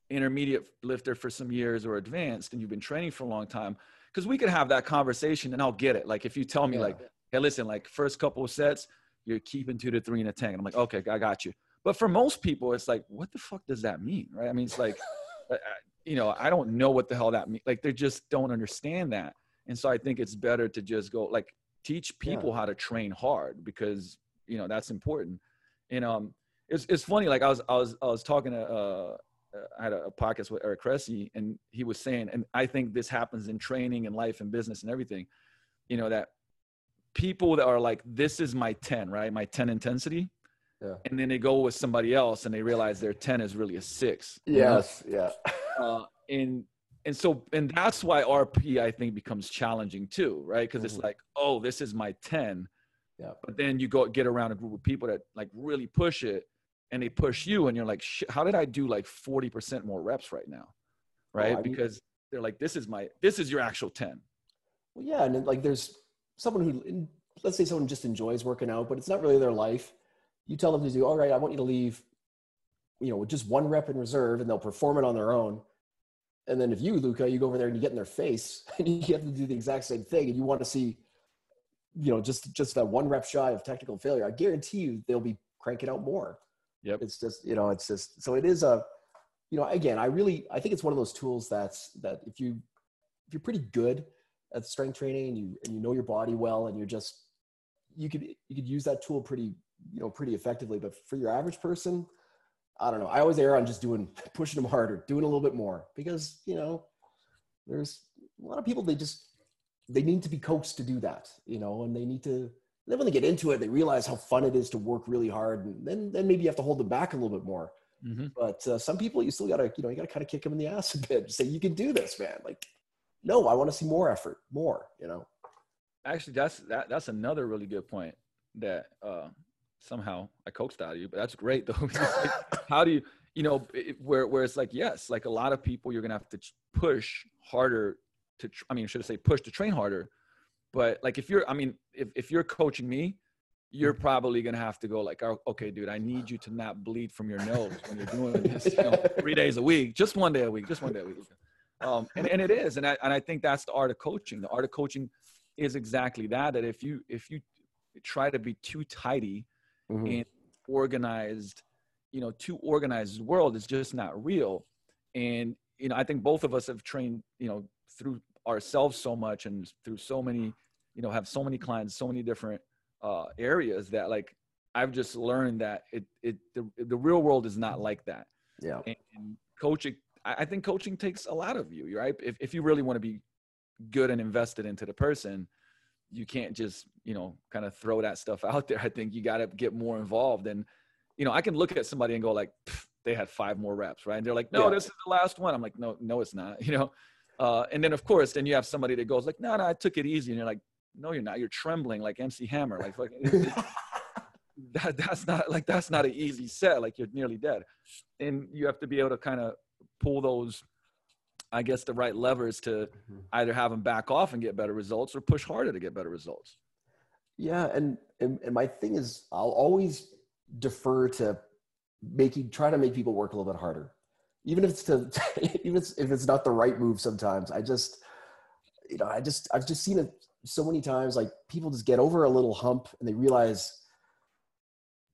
intermediate lifter for some years or advanced and you've been training for a long time because we could have that conversation and i'll get it like if you tell me Yeah. like hey listen like first couple of sets you're keeping two to three in a tank. And I'm like, okay, I got you. But for most people, it's like, what the fuck does that mean, right? I mean, it's like, uh, uh, you know, I don't know what the hell that means. Like, they just don't understand that. And so I think it's better to just go like teach people yeah. how to train hard because you know that's important. And um, it's it's funny. Like I was I was I was talking to uh, I had a, a podcast with Eric Cressey, and he was saying, and I think this happens in training and life and business and everything. You know that people that are like, this is my ten, right? My ten intensity. Yeah. And then they go with somebody else and they realize their 10 is really a six. Yes. Know? Yeah. Uh, and and so and that's why rp i think becomes challenging too right? Because mm-hmm. it's like oh this is my 10 yeah but then you go get around a group of people that like really push it and they push you and you're like how did i do like 40% more reps right now? Right? Oh, because mean, they're like this is my this is your actual 10 well yeah and like there's someone who let's say someone just enjoys working out but it's not really their life. You tell them to do all right i want you to leave you know with just one rep in reserve and they'll perform it on their own and then if you, Luka, you go over there and you get in their face and you have to do the exact same thing and you want to see, you know, just just that one rep shy of technical failure, I guarantee you they'll be cranking out more. Yep. It's just, you know, it's just so it is a, you know, again, I really I think it's one of those tools that's that if you if you're pretty good at strength training and you and you know your body well and you're just you could you could use that tool pretty you know pretty effectively but for your average person I don't know. I always err on just doing pushing them harder, doing a little bit more because you know there's a lot of people they just they need to be coached to do that, you know, and they need to. Then when they get into it, they realize how fun it is to work really hard, and then then maybe you have to hold them back a little bit more. Mm-hmm. But uh, some people, you still gotta, you know, you gotta kind of kick them in the ass a bit. Say you can do this, man. Like, no, I want to see more effort, more. You know. Actually, that's that. That's another really good point that uh, somehow I coaxed out of you, but that's great though. like, how do you, you know, it, where where it's like yes, like a lot of people, you're gonna have to push harder to. I mean, should I say push to train harder? But like if you're, I mean, if if you're coaching me, you're probably gonna have to go like, oh, okay, dude, I need you to not bleed from your nose when you're doing this, you know, three days a week, just one day a week, just one day a week. Um, and, and it is, and I and I think that's the art of coaching. The art of coaching is exactly that. That if you if you try to be too tidy mm-hmm. and organized, you know, too organized world is just not real. And, you know, I think both of us have trained, you know, through ourselves so much and through so many, you know, have so many clients, so many different uh, areas that like I've just learned that it, it, the, the real world is not like that. Yeah. And, and coaching, I think coaching takes a lot of you, right? If, if you really want to be good and invested into the person, you can't just you know kind of throw that stuff out there. I think you got to get more involved and you know i can look at somebody and go like they had five more reps right? And they're like no yeah. this is the last one. I'm like no no it's not you know? Uh, and then of course then you have somebody that goes like no no i took it easy and you're like no you're not. You're trembling like mc hammer. Like, like that, that's not like that's not an easy set like you're nearly dead. And you have to be able to kind of pull those I guess the right levers to mm-hmm. either have them back off and get better results or push harder to get better results. Yeah, and, and and my thing is I'll always defer to making try to make people work a little bit harder. Even if it's to even if it's not the right move sometimes. I just you know, I just I've just seen it so many times like people just get over a little hump and they realize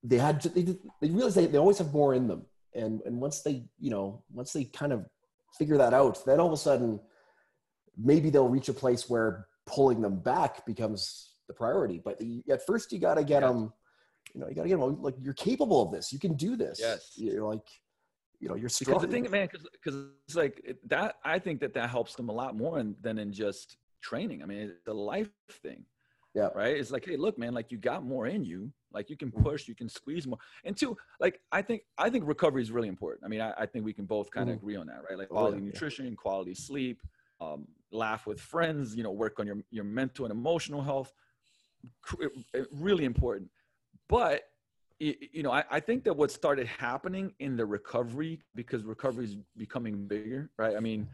they had they, they realize they, they always have more in them and and once they you know once they kind of figure that out, then all of a sudden, maybe they'll reach a place where pulling them back becomes the priority. But at first, you got to get yeah. them. You know, you got to get them like you're capable of this. You can do this. Yes. You're like, you know, you're strong. Because the thing, man, because it's like it, that. I think that that helps them a lot more in, than in just training. I mean, it's a life thing. Yeah. Right. It's like, hey, look, man, like you got more in you. Like you can mm. push, you can squeeze more. And two, like I think I think recovery is really important. I mean, I, I think we can both kind of mm. agree on that, right? Like quality oh, yeah. nutrition, quality sleep, um, laugh with friends, you know, work on your your mental and emotional health. Really important. But you know, I, I think that what started happening in the recovery because recovery is becoming bigger, right? I mean,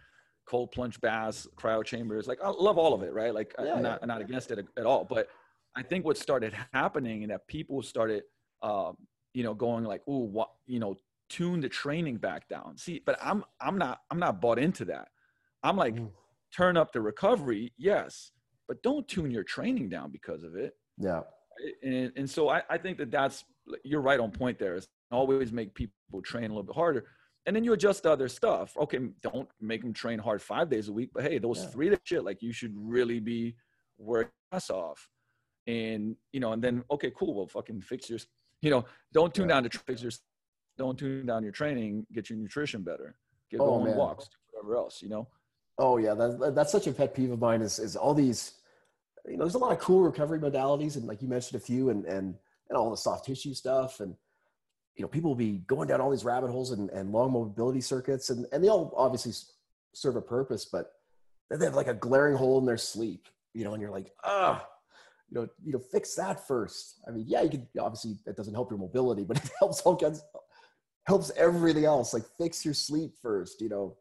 cold plunge baths, cryo chambers, like I love all of it, right? Like yeah, I'm not I'm not against it at all, but I think what started happening and that people started, um, you know, going like, "Ooh, what?" You know, tune the training back down. See, but I'm I'm not I'm not bought into that. I'm like, mm. turn up the recovery, yes, but don't tune your training down because of it. Yeah. And, and so I, I think that that's you're right on point there. Is always make people train a little bit harder, and then you adjust the other stuff. Okay, don't make them train hard five days a week, but hey, those yeah. three days shit, like you should really be working ass off, and you know, and then okay, cool, well, fucking fix your, you know, don't tune yeah. down to fix your, don't tune down your training, get your nutrition better, get oh, going walks, whatever else, you know. Oh yeah, that's that's such a pet peeve of mine. Is is all these, you know, there's a lot of cool recovery modalities, and like you mentioned a few, and and and all the soft tissue stuff, and you know, people will be going down all these rabbit holes and, and long mobility circuits, and and they all obviously serve a purpose, but they have like a glaring hole in their sleep, you know, and you're like, ah, you know, you know, fix that first. I mean, yeah, you can obviously that doesn't help your mobility, but it helps all kinds, helps everything else. Like fix your sleep first, you know,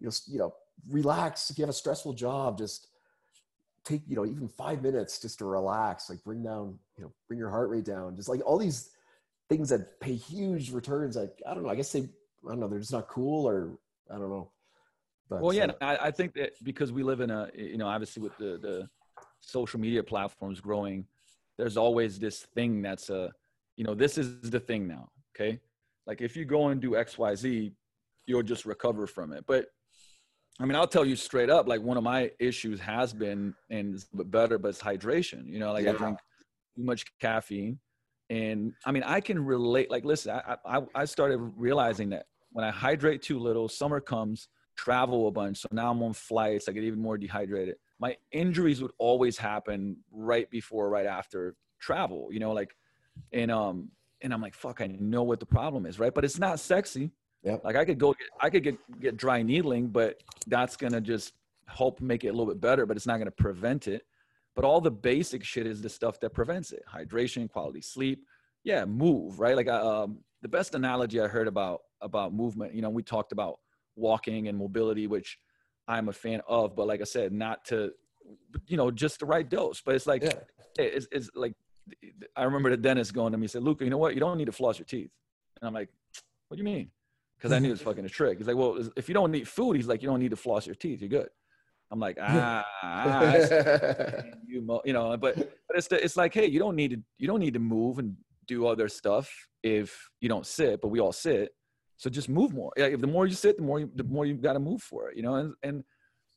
you know, you know, relax if you have a stressful job just take you know even five minutes just to relax like bring down you know bring your heart rate down just like all these things that pay huge returns like i don't know i guess they i don't know they're just not cool or i don't know but, well yeah uh, I, I think that because we live in a you know obviously with the the social media platforms growing there's always this thing that's a you know this is the thing now okay like if you go and do xyz you'll just recover from it but I mean, I'll tell you straight up, like one of my issues has been, and it's better, but it's hydration. You know, like yeah. I drink too much caffeine. And I mean, I can relate, like, listen, I, I, I started realizing that when I hydrate too little, summer comes, travel a bunch. So now I'm on flights, I get even more dehydrated. My injuries would always happen right before, right after travel, you know, like, and, um, and I'm like, fuck, I know what the problem is, right? But it's not sexy yeah. Like I could go, get, I could get get dry needling, but that's gonna just help make it a little bit better, but it's not gonna prevent it. But all the basic shit is the stuff that prevents it: hydration, quality sleep. Yeah, move right. Like um, the best analogy I heard about about movement. You know, we talked about walking and mobility, which I'm a fan of, but like I said, not to, you know, just the right dose. But it's like, yeah. it's, it's like, I remember the dentist going to me, and said, Luka, you know what? You don't need to floss your teeth. And I'm like, what do you mean? because I knew it was fucking a trick. He's like, well, if you don't eat food, he's like, you don't need to floss your teeth. You're good. I'm like, ah, ah you, you know, but but it's the, it's like, hey, you don't need to you don't need to move and do other stuff if you don't sit, but we all sit. So just move more. Yeah, if the more you sit, the more you, the more you got to move for it, you know, and and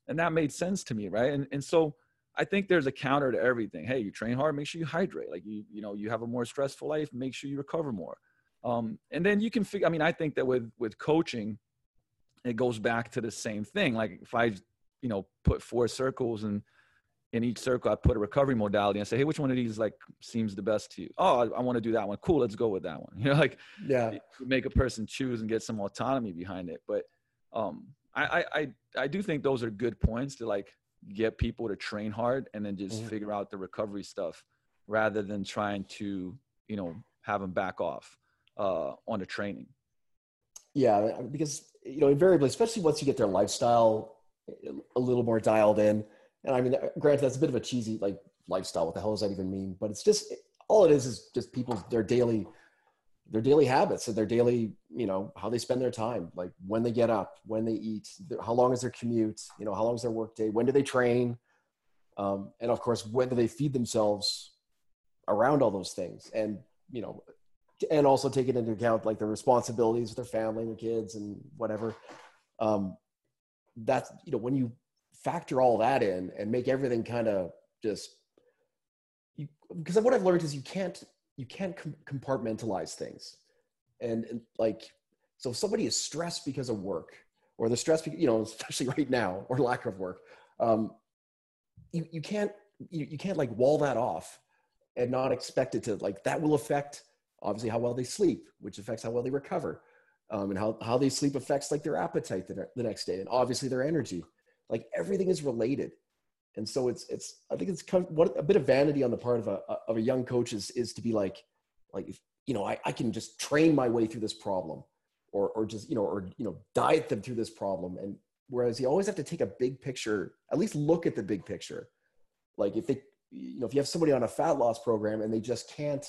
and that made sense to me, right? And and so I think there's a counter to everything. Hey, you train hard, make sure you hydrate. Like you you know, you have a more stressful life, make sure you recover more. Um, and then you can figure, I mean, I think that with, with coaching, it goes back to the same thing. Like if I, you know, put four circles and in each circle, I put a recovery modality and say, Hey, which one of these like seems the best to you? Oh, I, I want to do that one. Cool. Let's go with that one. You know, like, yeah, make a person choose and get some autonomy behind it. But, um, I, I, I do think those are good points to like get people to train hard and then just mm-hmm. figure out the recovery stuff rather than trying to, you know, have them back off uh, on the training. Yeah, because you know, invariably, especially once you get their lifestyle a little more dialed in, and I mean, granted, that's a bit of a cheesy like lifestyle. What the hell does that even mean? But it's just all it is is just people's their daily their daily habits and their daily you know how they spend their time like when they get up when they eat how long is their commute you know how long is their work day when do they train um, and of course when do they feed themselves around all those things and you know and also taking into account like the responsibilities with their family and their kids and whatever. Um, that's you know when you factor all that in and make everything kind of just you because what I've learned is you can't you can't com- compartmentalize things and, and, like so if somebody is stressed because of work or the stress you know especially right now or lack of work um, you, you can't you, you can't like wall that off and not expect it to like that will affect obviously how well they sleep, which affects how well they recover. Um, and how, how they sleep affects like their appetite the, the next day and obviously their energy. Like everything is related. And so it's, it's, I think it's kind of what a bit of vanity on the part of a, of a young coach is, is to be like, like, if, you know, I, I can just train my way through this problem or, or just, you know, or, you know, diet them through this problem. And whereas you always have to take a big picture, at least look at the big picture. Like if they, you know, if you have somebody on a fat loss program and they just can't,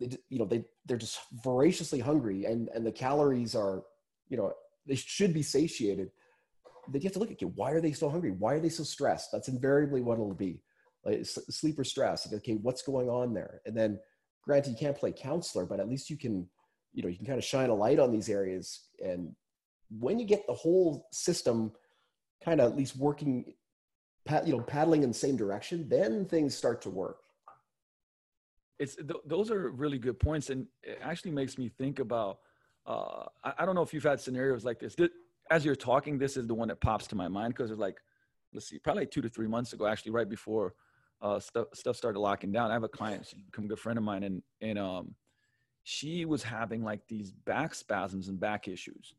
they you know they they're just voraciously hungry and and the calories are you know they should be satiated then you have to look at okay, why are they so hungry why are they so stressed that's invariably what it'll be like sleep or stress. Okay, what's going on there? And then, granted, you can't play counselor, but at least you can, you know, you can kind of shine a light on these areas. And when you get the whole system kind of at least working, you know, paddling in the same direction, then things start to work it's th- those are really good points and it actually makes me think about uh, I, I, don't know if you've had scenarios like this. as you're talking this is the one that pops to my mind because it's like let's see probably like two to three months ago actually right before uh, stuff stuff started locking down. I have a client she's become a good friend of mine and and um she was having like these back spasms and back issues.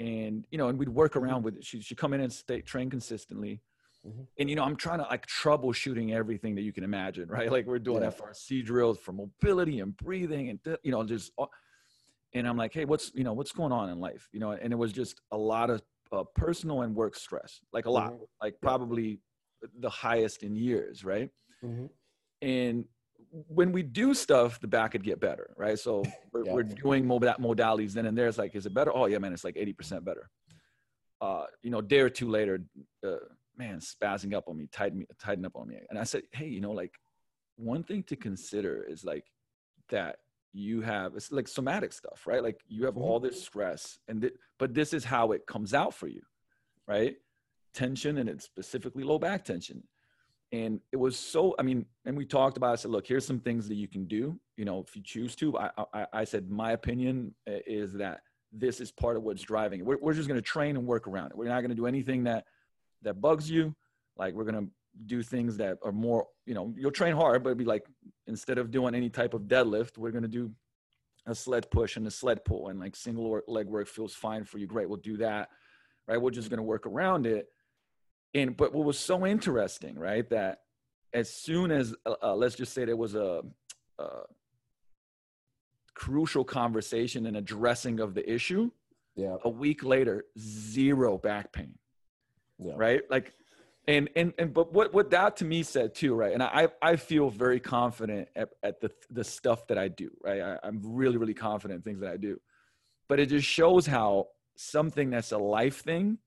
And you know and we'd work around with it. She, she'd come in and stay train consistently Mm-hmm. And you know, I'm trying to like troubleshooting everything that you can imagine, right? Like we're doing yeah. FRC drills for mobility and breathing, and you know, just. And I'm like, hey, what's you know, what's going on in life? You know, and it was just a lot of uh, personal and work stress, like a lot, mm-hmm. like probably the highest in years, right? Mm-hmm. And when we do stuff, the back could get better, right? So we're, yeah. we're doing modalities then and there. It's like, is it better? Oh yeah, man, it's like 80% better. Uh, you know, day or two later, uh, man, spazzing up on me, tighten me, tighten up on me. And I said, hey, you know, like one thing to consider is like that you have it's like somatic stuff, right? Like you have mm-hmm. all this stress, and th- but this is how it comes out for you, right? Tension, and it's specifically low back tension. And it was so, I mean, and we talked about. I said, look, here's some things that you can do. You know, if you choose to. I, I, I said, my opinion uh, is that this is part of what's driving it. We're, we're just going to train and work around it. We're not going to do anything that that bugs you. Like we're gonna do things that are more, you know, you'll train hard, but it'd be like instead of doing any type of deadlift, we're gonna do a sled push and a sled pull, and like single leg work feels fine for you. Great, we'll do that. Right, we're just gonna work around it. And but what was so interesting, right, that as soon as uh, uh let's just say there was a, a crucial conversation and addressing of the issue, yeah. a week later, zero back pain yeah. right? Like, and and and but what what that to me said too, right? And I I feel very confident at, at the the stuff that I do, right? I, I'm really really confident in things that I do, but it just shows how something that's a life thing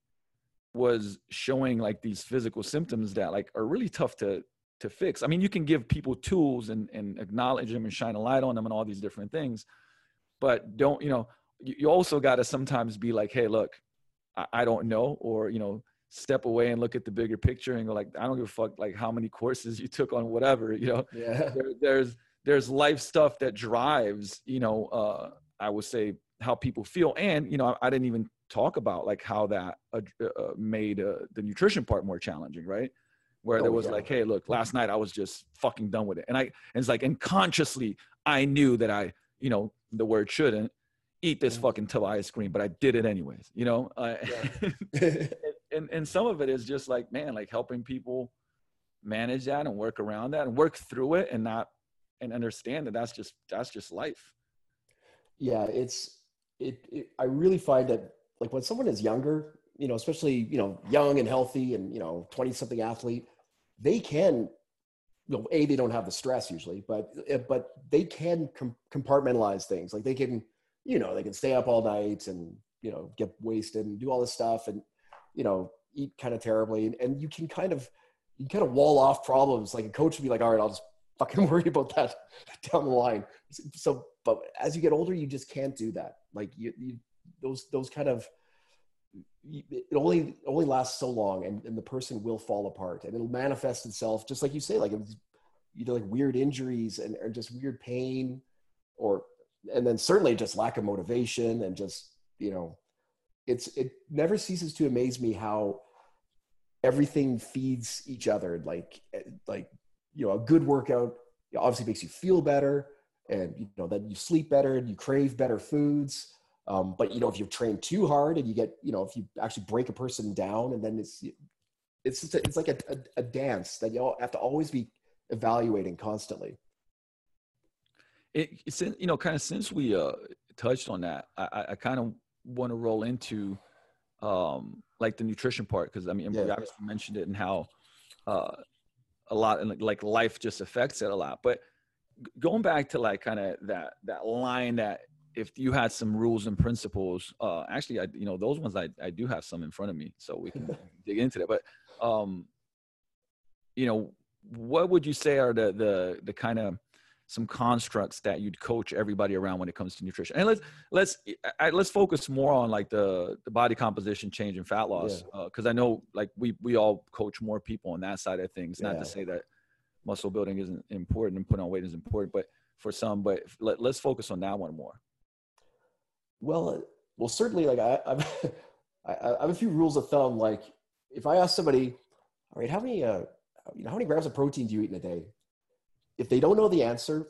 was showing like these physical symptoms that like are really tough to to fix. I mean, you can give people tools and and acknowledge them and shine a light on them and all these different things, but don't you know? You also got to sometimes be like, hey, look, I, I don't know, or you know, step away and look at the bigger picture and go like i don't give a fuck like how many courses you took on whatever you know? Yeah. There, there's there's life stuff that drives you know uh i would say how people feel. And you know i, I didn't even talk about like how that uh, uh, made uh, the nutrition part more challenging right? Where oh, there was yeah. like hey look last night i was just fucking done with it. And i and it's like and consciously i knew that i you know the word shouldn't eat this fucking tub of ice cream but i did it anyways you know? Uh, yeah. and and some of it is just like man like helping people manage that and work around that and work through it and not and understand that that's just that's just life. Yeah it's it, it i really find that like when someone is younger you know especially you know young and healthy and you know 20 something athlete they can you know a they don't have the stress usually but eh, but they can com- compartmentalize things. Like they can you know they can stay up all night and you know get wasted and do all this stuff and you know, eat kind of terribly. And, you can kind of, you kind of wall off problems. Like a coach would be like, all right, I'll just fucking worry about that down the line. So, but as you get older, you just can't do that. Like you, you those, those kind of, it only only lasts so long and, and the person will fall apart and it'll manifest itself just like you say like you know like weird injuries and or just weird pain or and then certainly just lack of motivation and just you know it's it never ceases to amaze me how everything feeds each other. Like like you know a good workout obviously makes you feel better and you know that you sleep better and you crave better foods. Um, but you know if you train too hard and you get you know if you actually break a person down and then it's it's a, it's like a, a, a dance that you have to always be evaluating constantly. It, it's you know kind of since we uh touched on that i i kind of want to roll into um, like the nutrition part because I mean yeah. we obviously mentioned it and how uh, a lot and like life just affects it a lot. But going back to like kind of that that line that if you had some rules and principles, uh, actually I you know those ones I I do have some in front of me, so we can dig into that. But um, you know what would you say are the the the kind of some constructs that you'd coach everybody around when it comes to nutrition. And let's let's I, let's focus more on like the the body composition change and fat loss because yeah. uh, i know like we we all coach more people on that side of things. Not yeah. to say that muscle building isn't important and putting on weight is important but for some but let, let's focus on that one more. Well well certainly like i I've, I, I have a few rules of thumb. Like if i ask somebody all right how many uh you know how many grams of protein do you eat in a day if they don't know the answer,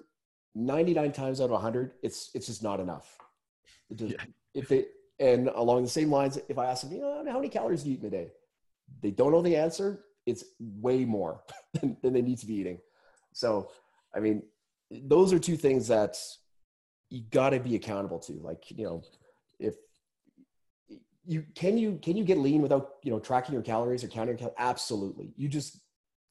99 times out of 100, it's it's just not enough. Just, yeah. If they and along the same lines, if I ask them, you know, how many calories do you eat in a day? They don't know the answer. It's way more than, than they need to be eating. So, I mean, those are two things that you got to be accountable to. Like, you know, if you can you can you get lean without you know tracking your calories or counting calories? Absolutely. You just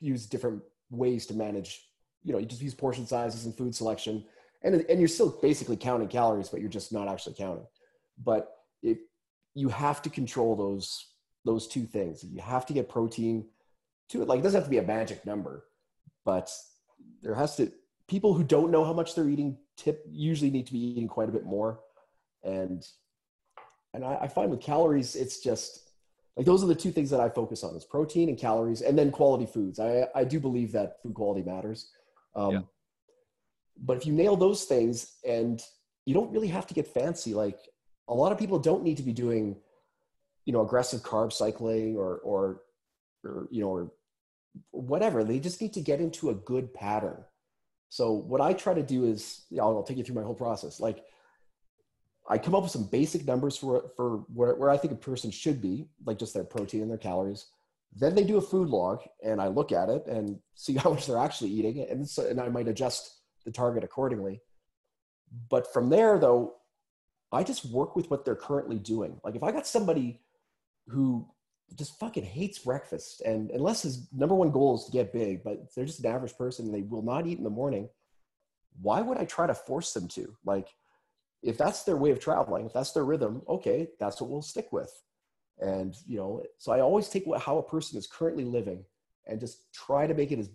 use different ways to manage you know, you just use portion sizes and food selection, and and you're still basically counting calories, but you're just not actually counting. But if you have to control those those two things, you have to get protein to it. Like it doesn't have to be a magic number, but there has to people who don't know how much they're eating tip usually need to be eating quite a bit more, and and I, I find with calories, it's just like those are the two things that I focus on is protein and calories and then quality foods. I, I do believe that food quality matters. Um, yeah. But if you nail those things and you don't really have to get fancy, like a lot of people don't need to be doing, you know, aggressive carb cycling or, or, or you know, or whatever. They just need to get into a good pattern. So what I try to do is, you know, I'll take you through my whole process. Like I come up with some basic numbers for, for where, where I think a person should be, like just their protein and their calories. Then they do a food log, and I look at it and see how much they're actually eating, and so, and I might adjust the target accordingly. But from there, though, I just work with what they're currently doing. Like if I got somebody who just fucking hates breakfast, and unless his number one goal is to get big, but they're just an average person and they will not eat in the morning, why would I try to force them to? Like, if that's their way of traveling, if that's their rhythm, okay, that's what we'll stick with. And, you know, so I always take what, how a person is currently living and just try to make it as,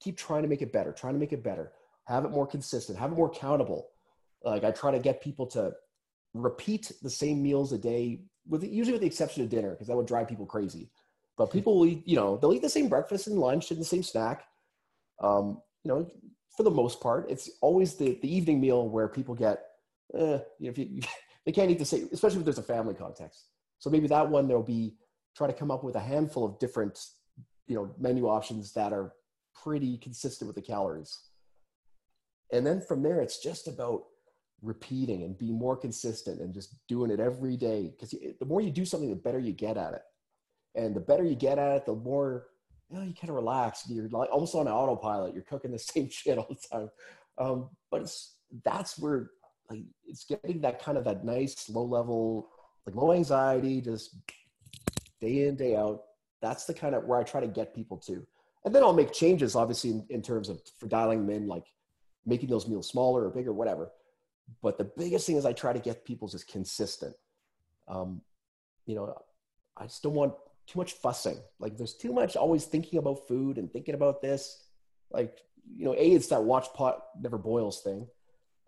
keep trying to make it better, trying to make it better, have it more consistent, have it more countable. Like I try to get people to repeat the same meals a day with usually with the exception of dinner, because that would drive people crazy. But people will eat, you know, they'll eat the same breakfast and lunch and the same snack. Um, you know, for the most part, it's always the, the evening meal where people get, eh, you know, if you, they can't eat the same, especially if there's a family context. So maybe that one there'll be try to come up with a handful of different, you know, menu options that are pretty consistent with the calories. And then from there, it's just about repeating and being more consistent and just doing it every day. Because the more you do something, the better you get at it. And the better you get at it, the more you, know, you kind of relax. You're like almost on autopilot. You're cooking the same shit all the time. Um, but it's that's where like it's getting that kind of that nice low level like low anxiety, just day in, day out. That's the kind of where I try to get people to. And then I'll make changes, obviously, in, in terms of for dialing them in, like making those meals smaller or bigger, whatever. But the biggest thing is I try to get people just consistent. Um, you know, I just don't want too much fussing. Like there's too much always thinking about food and thinking about this. Like, you know, A, it's that watch pot never boils thing.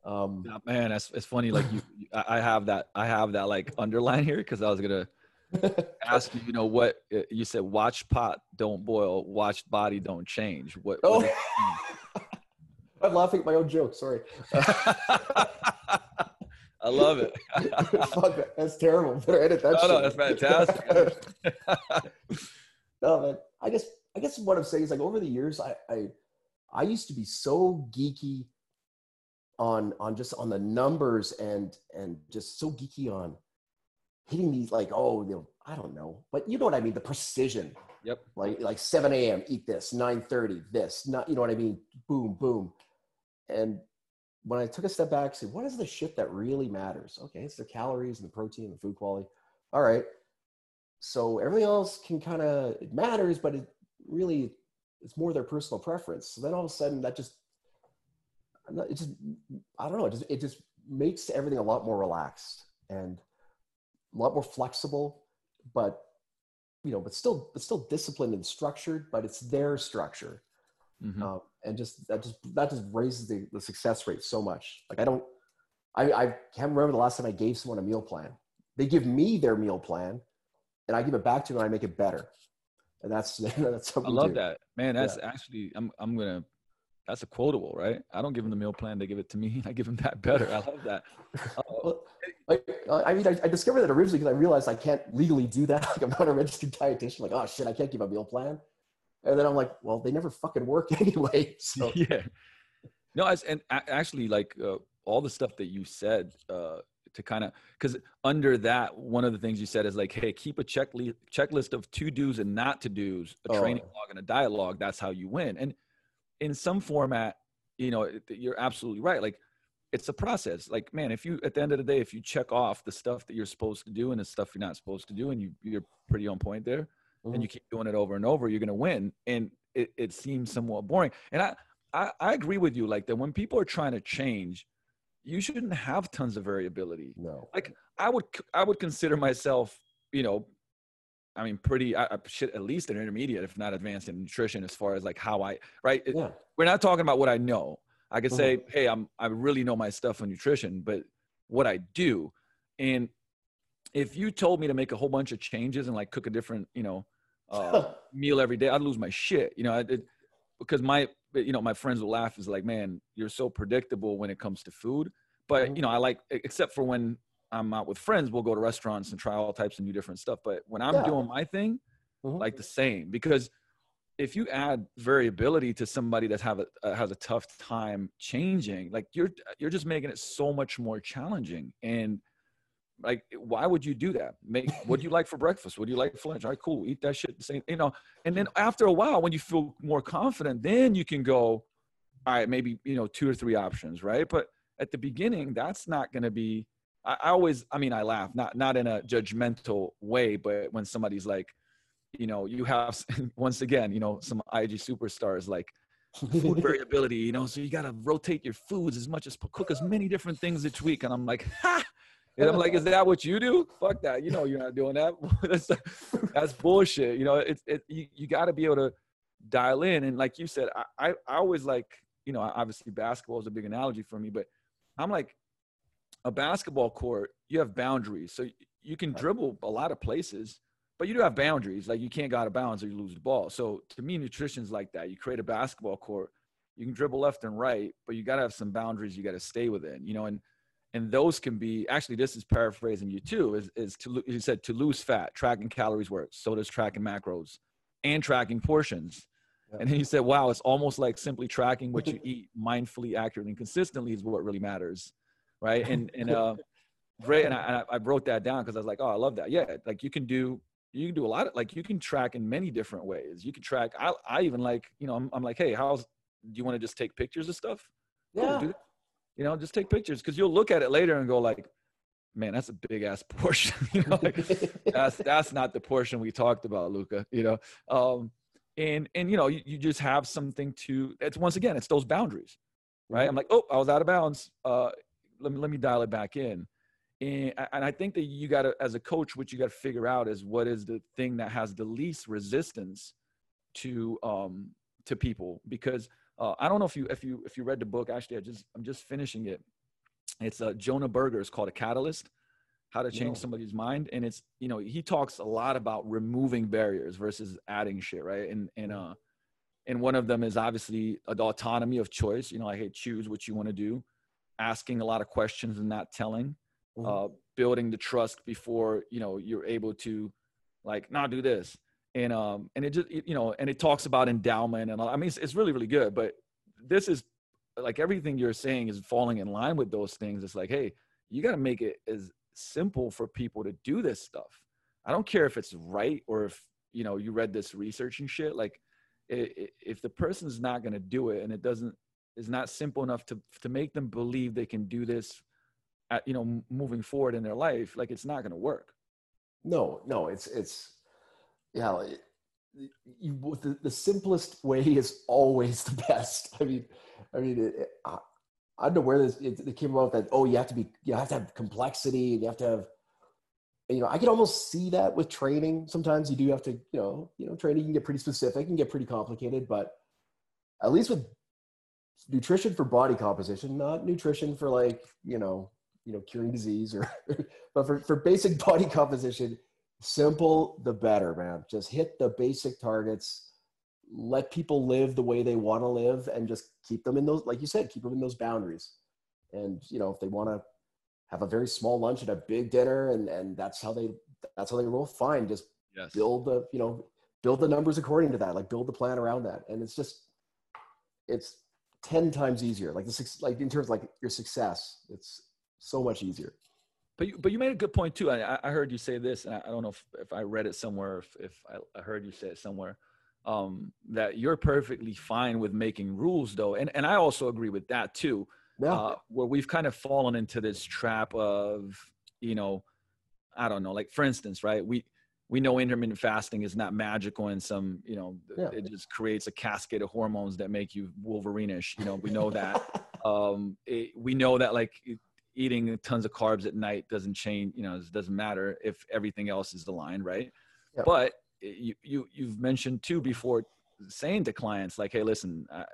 Um, yeah, man, that's it's funny. Like you, I have that, I have that like underline here because I was gonna ask you. You know what uh, you said? Watch pot don't boil. Watch body don't change. What? Oh. I'm laughing at my own joke. Sorry. I love it. Fuck, that's terrible. Better edit that. No, shit. no, that's fantastic. no, man. I guess I guess what I'm saying is like over the years, I I, I used to be so geeky on on just on the numbers and and just so geeky on hitting these like oh you know I don't know but you know what I mean? The precision. Yep. Like like 7 a.m eat this 9:30 this not you know what I mean? Boom boom. And when I took a step back said what is the shit that really matters? Okay it's the calories and the protein and the food quality. All right. So everything else can kind of it matters but it really it's more their personal preference. So then all of a sudden that just it just I don't know. It just it just makes everything a lot more relaxed and a lot more flexible, but you know, but still but still disciplined and structured. But it's their structure. mm-hmm. um, and just that just that just raises the, the success rate so much. Like I don't, I I can't remember the last time I gave someone a meal plan. They give me their meal plan, and I give it back to them and I make it better. And that's that's I love that, man. That's yeah. actually I'm I'm gonna that's a quotable, right? I don't give them the meal plan; they give it to me. I give them that better. I love that. well, like, I mean, I, I, discovered that originally because I realized I can't legally do that. Like, I'm not a registered dietitian. Like, oh shit, I can't give a meal plan. And then I'm like, well, they never fucking work anyway. So yeah. No, as and actually, like uh, all the stuff that you said uh, to kind of because under that, one of the things you said is like, hey, keep a checklist checklist of to dos and not to dos, a oh. training log and a dialogue. That's how you win. And in some format, you know, you're absolutely right. Like it's a process. Like, man, if you at the end of the day, if you check off the stuff that you're supposed to do and the stuff you're not supposed to do, and you you're pretty on point there, mm-hmm. and you keep doing it over and over, you're gonna win. And it, it seems somewhat boring. And I, I I agree with you, like that when people are trying to change, you shouldn't have tons of variability. No. Like I would I would consider myself, you know, I mean, pretty I, I should at least an intermediate, if not advanced in nutrition, as far as like how I right. Yeah. We're not talking about what I know. I could say, mm-hmm. hey, I'm I really know my stuff on nutrition, but what I do, and if you told me to make a whole bunch of changes and like cook a different, you know, uh, meal every day, I'd lose my shit. You know, I did because my you know my friends will laugh is like, man, you're so predictable when it comes to food. But mm-hmm. you know, I like except for when I'm out with friends, we'll go to restaurants and try all types of new different stuff. But when I'm yeah. doing my thing, mm-hmm. like the same, because if you add variability to somebody that have a uh, has a tough time changing, like you're you're just making it so much more challenging. And like, why would you do that? Make what do you like for breakfast? What do you like for lunch? All right, cool. Eat that shit. The same, you know. And then after a while, when you feel more confident, then you can go. All right, maybe you know two or three options, right? But at the beginning, that's not going to be I, I always, I mean, I laugh, not not in a judgmental way, but when somebody's like, you know, you have once again, you know, some IG superstars like food variability, you know, so you got to rotate your foods as much as cook as many different things each week. And I'm like, ha! And I'm like, is that what you do? Fuck that. You know, you're not doing that. that's, that's bullshit. You know, it's, it, you, you got to be able to dial in. And like you said, I, I, I always like, you know, obviously basketball is a big analogy for me, but I'm like, a basketball court, you have boundaries. So you can dribble a lot of places, but you do have boundaries. Like you can't go out of bounds or you lose the ball. So to me, nutrition's like that. You create a basketball court, you can dribble left and right, but you got to have some boundaries you got to stay within, you know, and, and those can be actually this is paraphrasing you too is, is to you said to lose fat tracking calories works so does tracking macros and tracking portions and then you said wow it's almost like simply tracking what you eat mindfully accurately and consistently is what really matters right? And and uh, great. And I, I wrote that down because I was like, oh, I love that. Yeah, like you can do you can do a lot of like you can track in many different ways. You can track. I I even like you know I'm, I'm like, hey, how's do you want to just take pictures of stuff? Yeah. Cool, you know, just take pictures because you'll look at it later and go like, man, that's a big ass portion. you know, like, that's that's not the portion we talked about, Luka. You know, um, and and you know, you, you just have something to. It's once again, it's those boundaries, right? I'm like, oh, I was out of bounds. Uh, let me let me dial it back in. And, and i think that you got to as a coach what you got to figure out is what is the thing that has the least resistance to um to people. Because uh, i don't know if you if you if you read the book actually i just i'm just finishing it. It's uh, jonah berger. It's called a catalyst how to change somebody's mind. And it's you know he talks a lot about removing barriers versus adding shit right? And and uh and one of them is obviously the autonomy of choice. You know i hate choose what you want to do asking a lot of questions and not telling, mm-hmm. uh, building the trust before you know you're able to like not do this. And um and it just you know and it talks about endowment and all, I mean it's, it's really really good but this is like everything you're saying is falling in line with those things. It's like hey you got to make it as simple for people to do this stuff. I don't care if it's right or if you know you read this research and shit like if the person's not going to do it and it doesn't is not simple enough to to make them believe they can do this at, you know moving forward in their life like it's not going to work. No no it's it's yeah you, the, the simplest way is always the best. I mean i mean it, it, I, I don't know where this it, it, came about that oh you have to be you have to have complexity and you have to have you know i can almost see that with training. Sometimes you do have to you know you know training can get pretty specific and get pretty complicated but at least with nutrition for body composition, not nutrition for like, you know, you know, curing disease or, but for, for basic body composition, simple, the better, man. Just hit the basic targets, let people live the way they want to live and just keep them in those, like you said, keep them in those boundaries. And, you know, if they want to have a very small lunch and a big dinner and, and that's how they, that's how they roll, fine. Just yes. build the, you know, build the numbers according to that, like build the plan around that. And it's just, it's 10 times easier. Like this, like in terms of like your success, it's so much easier. But you, but you made a good point too. I, I heard you say this, and I, I don't know if, if I read it somewhere, if, if I, I heard you say it somewhere, um, that you're perfectly fine with making rules though. And, and I also agree with that too, yeah. uh, where we've kind of fallen into this trap of, you know, I don't know, like for instance, right. We, we know intermittent fasting is not magical and some you know yeah. it just creates a cascade of hormones that make you wolverinish you know we know that um it, we know that like eating tons of carbs at night doesn't change you know it doesn't matter if everything else is aligned right yep. but you, you you've mentioned too before saying to clients like hey listen uh,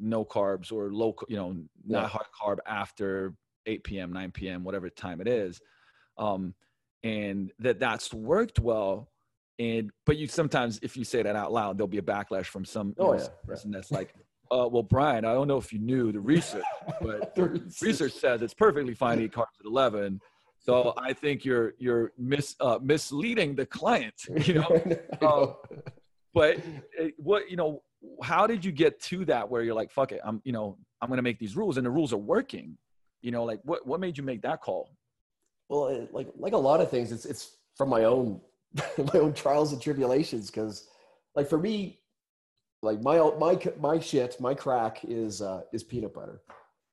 no carbs or low you know not high carb after 8 p.m 9 p.m whatever time it is um and that that's worked well. And but you sometimes if you say that out loud there'll be a backlash from some oh, know, yeah, person yeah. that's like uh, well bryan i don't know if you knew the research but the research. research says it's perfectly fine to eat carbs at 11 so i think you're you're mis, uh, misleading the client you know? Um, but it, what you know how did you get to that where you're like fuck it i'm you know i'm gonna make these rules and the rules are working. You know like what what made you make that call well, like like a lot of things, it's it's from my own my own trials and tribulations. Because, like for me, like my my my shit, my crack is uh, is peanut butter,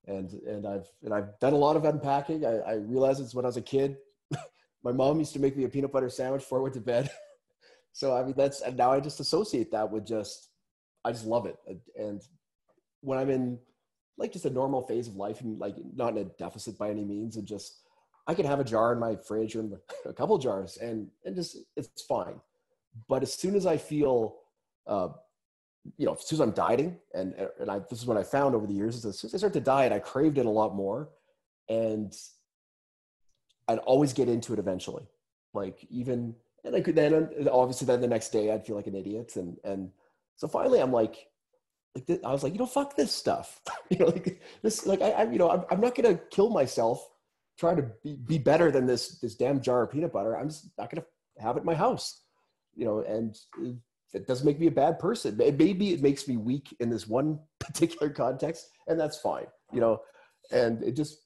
and and I've and I've done a lot of unpacking. I, I realized it's when I was a kid. my mom used to make me a peanut butter sandwich before I went to bed. so I mean that's and now I just associate that with just I just love it. And when I'm in like just a normal phase of life and like not in a deficit by any means and just I could have a jar in my fridge or a couple jars and, and just, it's fine. But as soon as I feel, uh, you know, as soon as I'm dieting, and, and I, this is what I found over the years, is as soon as I start to diet, I craved it a lot more. And I'd always get into it eventually. Like even, and I could then, obviously then the next day I'd feel like an idiot. And, and so finally I'm like, like I was like, you know, fuck this stuff. you know, like this, like I, I you know, I'm, I'm not going to kill myself try to be, be better than this this damn jar of peanut butter i'm just not going to have it in my house you know and it doesn't make me a bad person. Maybe it makes me weak in this one particular context and that's fine you know and it just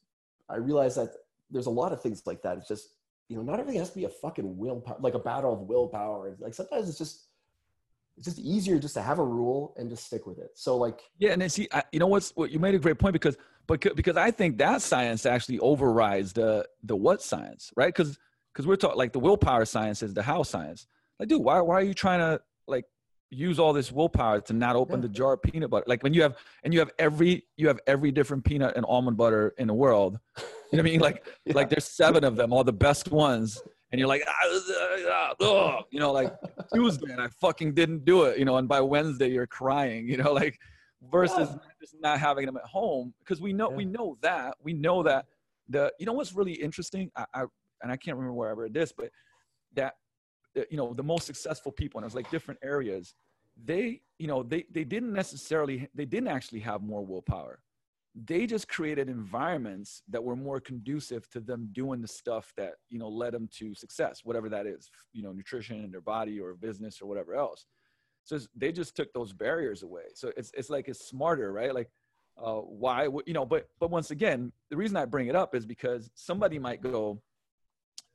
i realize that there's a lot of things like that. It's just you know not everything has to be a fucking willpower like a battle of willpower. Like sometimes it's just it's just easier just to have a rule and just stick with it. So like yeah, and then see, I, you know what's what you made a great point because but because I think that science actually overrides the the what science, right? Because because we're talking like the willpower science is the how science. Like, dude, why why are you trying to like use all this willpower to not open yeah. the jar of peanut butter? Like when you have and you have every you have every different peanut and almond butter in the world. You know what I mean? Like yeah. like there's seven of them, all the best ones, and you're like, ah, ah, you know, like Tuesday and I fucking didn't do it, you know, and by Wednesday you're crying, you know, like versus yeah. just not having them at home because we know yeah. we know that we know that the you know what's really interesting I, I and I can't remember wherever it is but that uh, you know the most successful people and it was like different areas they you know they they didn't necessarily they didn't actually have more willpower they just created environments that were more conducive to them doing the stuff that you know led them to success whatever that is you know nutrition in their body or business or whatever else so they just took those barriers away. So it's it's like it's smarter, right? Like uh, why you know? But but once again, the reason I bring it up is because somebody might go,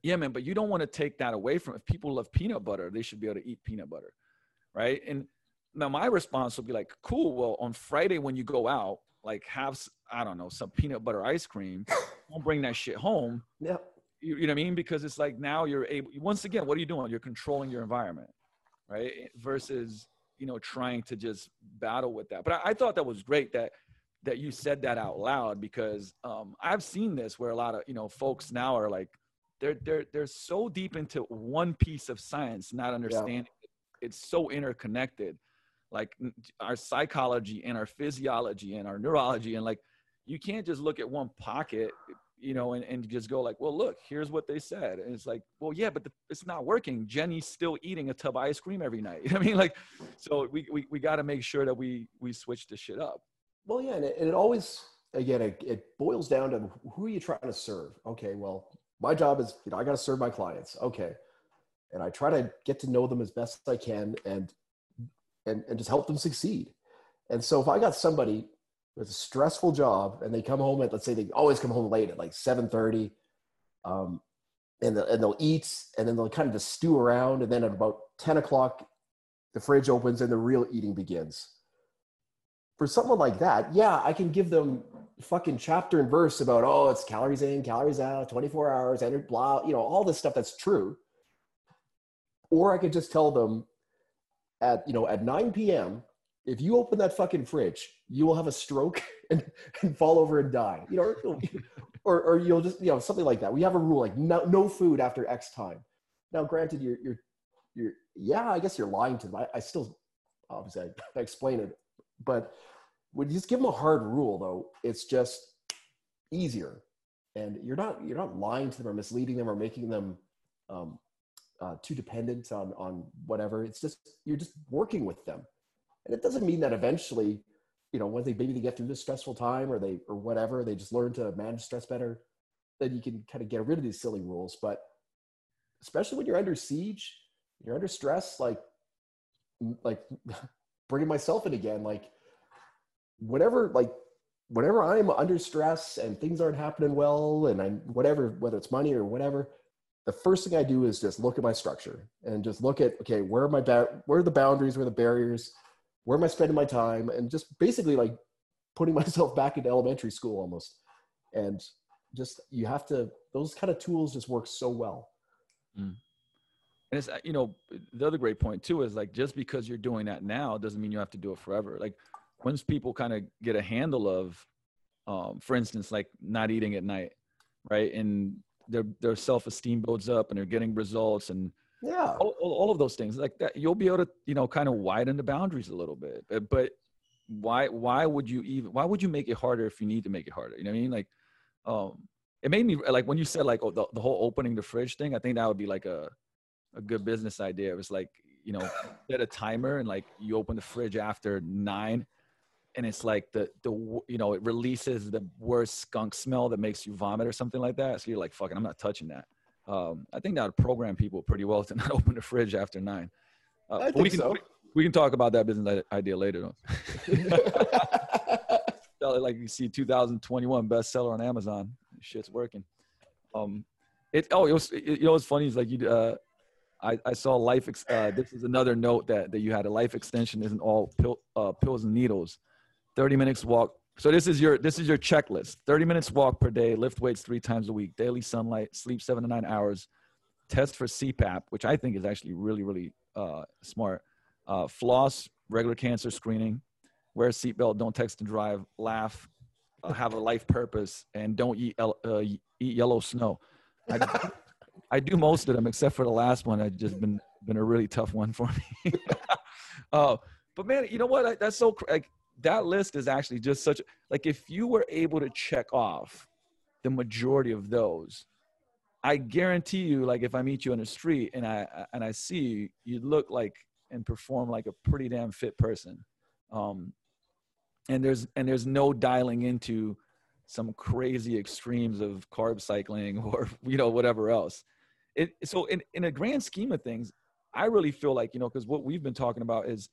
yeah, man, but you don't want to take that away from. If people love peanut butter, they should be able to eat peanut butter, right? And now my response will be like, cool. Well, on Friday when you go out, like have I don't know some peanut butter ice cream. don't bring that shit home. Yeah. You, you know what I mean? Because it's like now you're able. Once again, what are you doing? You're controlling your environment right? Versus you know trying to just battle with that. But I, I thought that was great that that you said that out loud because um, I've seen this where a lot of you know folks now are like they're they're they're so deep into one piece of science, not understanding yeah. it's so interconnected like our psychology and our physiology and our neurology and like you can't just look at one pocket you know and, and just go like well look here's what they said. And it's like well yeah but the, it's not working. Jenny's still eating a tub of ice cream every night. I mean like so we we, we got to make sure that we we switch the shit up. Well yeah and it, and it always again it, it boils down to who are you trying to serve? Okay well my job is you know i got to serve my clients. Okay. And i try to get to know them as best i can and and, and just help them succeed. And so if i got somebody with a stressful job and they come home at let's say they always come home late at like 7.30 um, and, the, and they'll eat and then they'll kind of just stew around and then at about 10 o'clock the fridge opens and the real eating begins. For someone like that yeah i can give them fucking chapter and verse about oh it's calories in calories out 24 hours and blah you know all this stuff that's true. Or i could just tell them at you know at 9 p.m if you open that fucking fridge, you will have a stroke and, and fall over and die. You know, or, or you'll just, you know, something like that. We have a rule like no, no food after X time. Now, granted, you're, you're, you're, yeah, I guess you're lying to them. I, I still, obviously, I, I explain it, but when you just give them a hard rule, though, it's just easier, and you're not, you're not lying to them or misleading them or making them um, uh, too dependent on on whatever. It's just you're just working with them and it doesn't mean that eventually, you know, when they maybe they get through this stressful time or they or whatever, they just learn to manage stress better. Then you can kind of get rid of these silly rules. But especially when you're under siege, you're under stress, like like bringing myself in again, like whenever like whenever I'm under stress and things aren't happening well and I'm whatever, whether it's money or whatever, the first thing I do is just look at my structure and just look at okay, where are my ba- where are the boundaries, where are the barriers, where am I spending my time, and just basically like putting myself back into elementary school almost. And just you have to those kind of tools just work so well. Mm. And it's you know the other great point too is like just because you're doing that now doesn't mean you have to do it forever. Like once people kind of get a handle of, um, for instance, like not eating at night, right, and their their self esteem builds up and they're getting results and yeah. All, all, of those things like that you'll be able to you know kind of widen the boundaries a little bit but why why would you even why would you make it harder if you need to make it harder? You know what i mean? Like um it made me like when you said like oh, the, the whole opening the fridge thing i think that would be like a a good business idea. It was like you know set a timer and like you open the fridge after nine and it's like the the you know it releases the worst skunk smell that makes you vomit or something like that. So you're like fucking i'm not touching that um, I think that would program people pretty well to not open the fridge after nine. Uh, I think we can, so. We, can talk about that business idea later. Though. like you see 2021 bestseller on Amazon. Shit's working. Um, it oh it was it, you know what's funny is like you uh, I I saw life. Ex, uh, this is another note that that you had a life extension isn't all pill, uh, pills and needles. 30 minutes walk so this is your this is your checklist. 30 minutes walk per day, lift weights three times a week, daily sunlight, sleep seven to nine hours, test for CPAP, which I think is actually really really uh, smart. Uh, floss, regular cancer screening, wear a seatbelt, don't text and drive, laugh, uh, have a life purpose, and don't eat uh, eat yellow snow. I, I do most of them except for the last one. It's just been been a really tough one for me. uh, but man, you know what? That's so like that list is actually just such like if you were able to check off the majority of those i guarantee you like if i meet you on the street and i and i see you you look like and perform like a pretty damn fit person. Um and there's and there's no dialing into some crazy extremes of carb cycling or you know whatever else. It so in in a grand scheme of things i really feel like you know because what we've been talking about is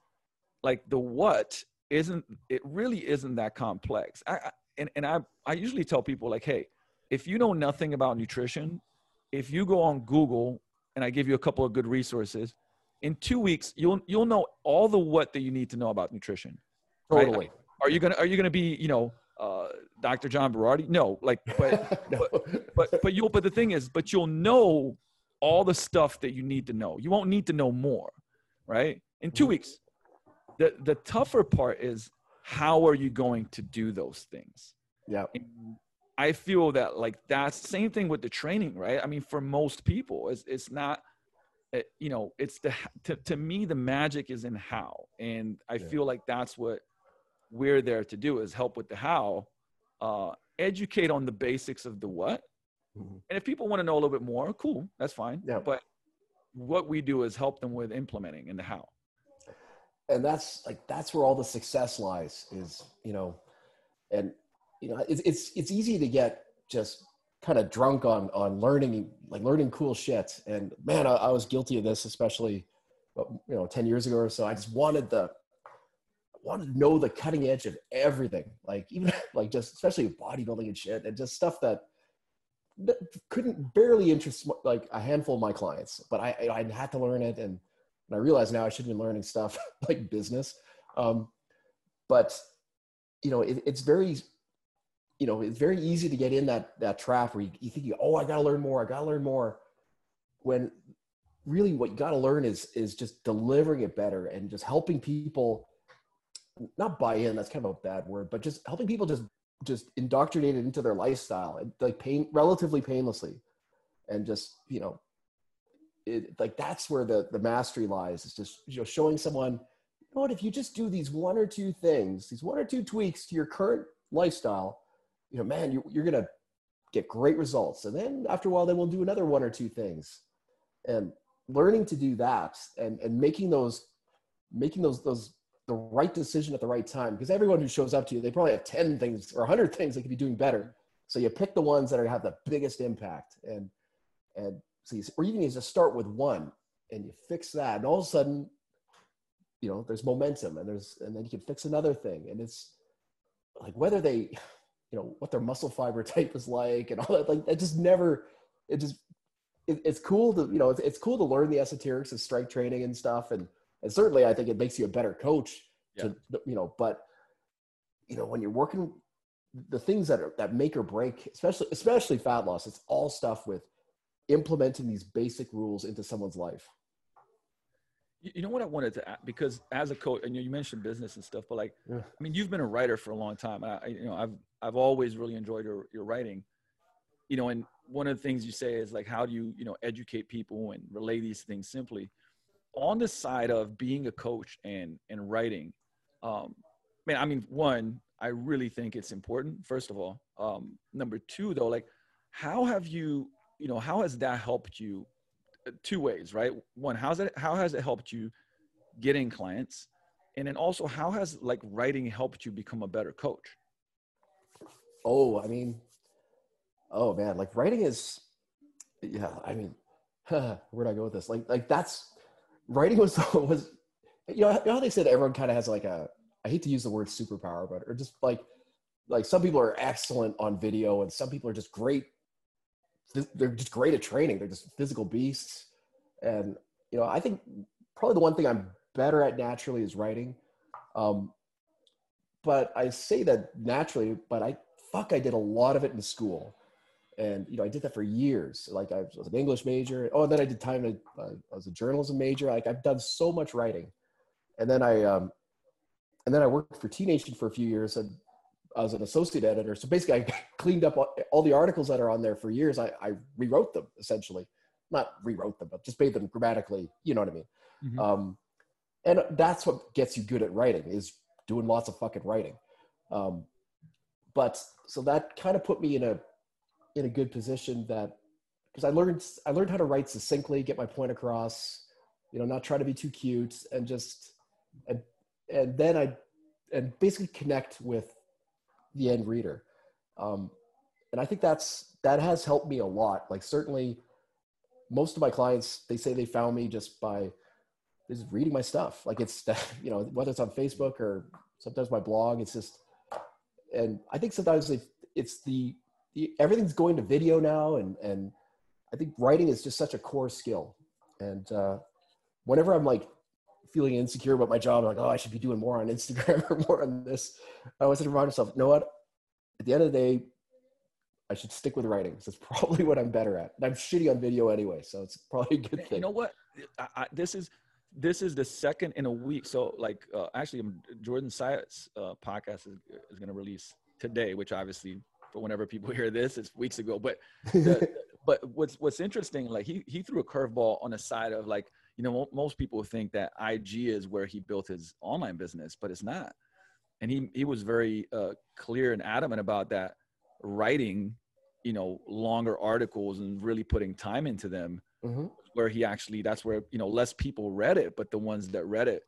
like the what isn't it really isn't that complex. I, I and, and I I usually tell people like, hey, if you know nothing about nutrition, if you go on Google and I give you a couple of good resources, in two weeks you'll you'll know all the what that you need to know about nutrition. Totally. Right? Are you gonna are you gonna be you know uh, Dr. John Berardi? No, like but, no. but but but you'll but the thing is, but you'll know all the stuff that you need to know. You won't need to know more, right? In 2 mm-hmm. weeks, the the tougher part is how are you going to do those things yeah i feel that like that's same thing with the training right i mean for most people it's, it's not uh, you know, it's the to, to me the magic is in how, and I yeah. feel like that's what we're there to do is help with the how, uh, educate on the basics of the what, mm-hmm. and if people want to know a little bit more, cool, that's fine. Yeah. But what we do is help them with implementing in the how. And that's like that's where all the success lies. Is you know, and you know it's it's it's easy to get just kind of drunk on on learning like learning cool shit and man I, I, was guilty of this especially you know 10 years ago or so i just wanted the wanted to know the cutting edge of everything like even like just especially bodybuilding and shit and just stuff that, that couldn't barely interest like a handful of my clients but i i had to learn it and, and i realize now i should be learning stuff like business um, but you know it, it's very you know, it's very easy to get in that that trap where you, you think, oh, I got to learn more. I got to learn more. When really what you got to learn is is just delivering it better and just helping people not buy in. That's kind of a bad word, but just helping people just just indoctrinated into their lifestyle and like pain relatively painlessly, and just you know, it like that's where the the mastery lies. It's just you know showing someone, you know what, if you just do these one or two things, these one or two tweaks to your current lifestyle you know, man, you, you're to get great results. And then after a while, then we'll do another one or two things. And learning to do that and, and making those, making those, those, the right decision at the right time. Because everyone who shows up to you, they probably have 10 things or 100 things they could be doing better. So you pick the ones that are have the biggest impact. And, and or even you just start with one and you fix that. And all of a sudden, you know, there's momentum and there's, and then you can fix another thing. And it's like whether they, you know what their muscle fiber type is like and all that like it just never it just it, it's cool to you know it's, it's cool to learn the esoterics of strike training and stuff and and certainly i think it makes you a better coach yeah. to you know but you know when you're working the things that are that make or break especially especially fat loss it's all stuff with implementing these basic rules into someone's life you know what I wanted to add, because as a coach, and you mentioned business and stuff, but like, yeah. I mean, you've been a writer for a long time. I, you know, I've I've always really enjoyed your your writing. You know, and one of the things you say is like, how do you you know educate people and relay these things simply? On the side of being a coach and and writing, um, man, I mean, one, I really think it's important. First of all, um, number two, though, like, how have you, you know, how has that helped you two ways, right? One, how's it how has it helped you getting clients? And then also how has like writing helped you become a better coach? Oh, I mean, oh man, like writing is yeah, I mean, where'd I go with this? Like like that's writing was was you know, you know how they said everyone kind of has like a I hate to use the word superpower, but or just like like some people are excellent on video and some people are just great they're just great at training. They're just physical beasts. And, you know, I think probably the one thing I'm better at naturally is writing. Um, but I say that naturally, but I, fuck, I did a lot of it in school. And, you know, I did that for years. Like I was an English major. Oh, and then I did time, to, uh, I was a journalism major. Like I've done so much writing. And then I, um, and then I worked for T Nation for a few years and as an associate editor. So basically, I cleaned up all, the articles that are on there for years. I, I, rewrote them essentially, not rewrote them, but just made them grammatically. You know what I mean? Mm-hmm. Um, and that's what gets you good at writing is doing lots of fucking writing. Um, but so that kind of put me in a in a good position that because I learned I learned how to write succinctly, get my point across, you know, not try to be too cute, and just and and then I and basically connect with the end reader. Um, and I think that's that has helped me a lot. Like certainly, most of my clients they say they found me just by just reading my stuff. Like it's you know whether it's on Facebook or sometimes my blog. It's just, and I think sometimes it's the, the everything's going to video now, and and I think writing is just such a core skill. And uh, whenever I'm like feeling insecure about my job, like, oh, I should be doing more on Instagram or more on this. I always have to remind myself, you know what? At the end of the day, I should stick with writing. So it's probably what I'm better at. And I'm shitty on video anyway, so it's probably a good thing. You know what? I, I, this is this is the second in a week. So like, uh, actually, Jordan Syatt's uh, podcast is, is going to release today, which obviously for whenever people hear this, it's weeks ago. But the, but what's what's interesting, like he he threw a curveball on the side of like you know most people think that IG is where he built his online business, but it's not. And he he was very uh, clear and adamant about that. Writing, you know, longer articles and really putting time into them, mm-hmm. where he actually that's where you know less people read it, but the ones that read it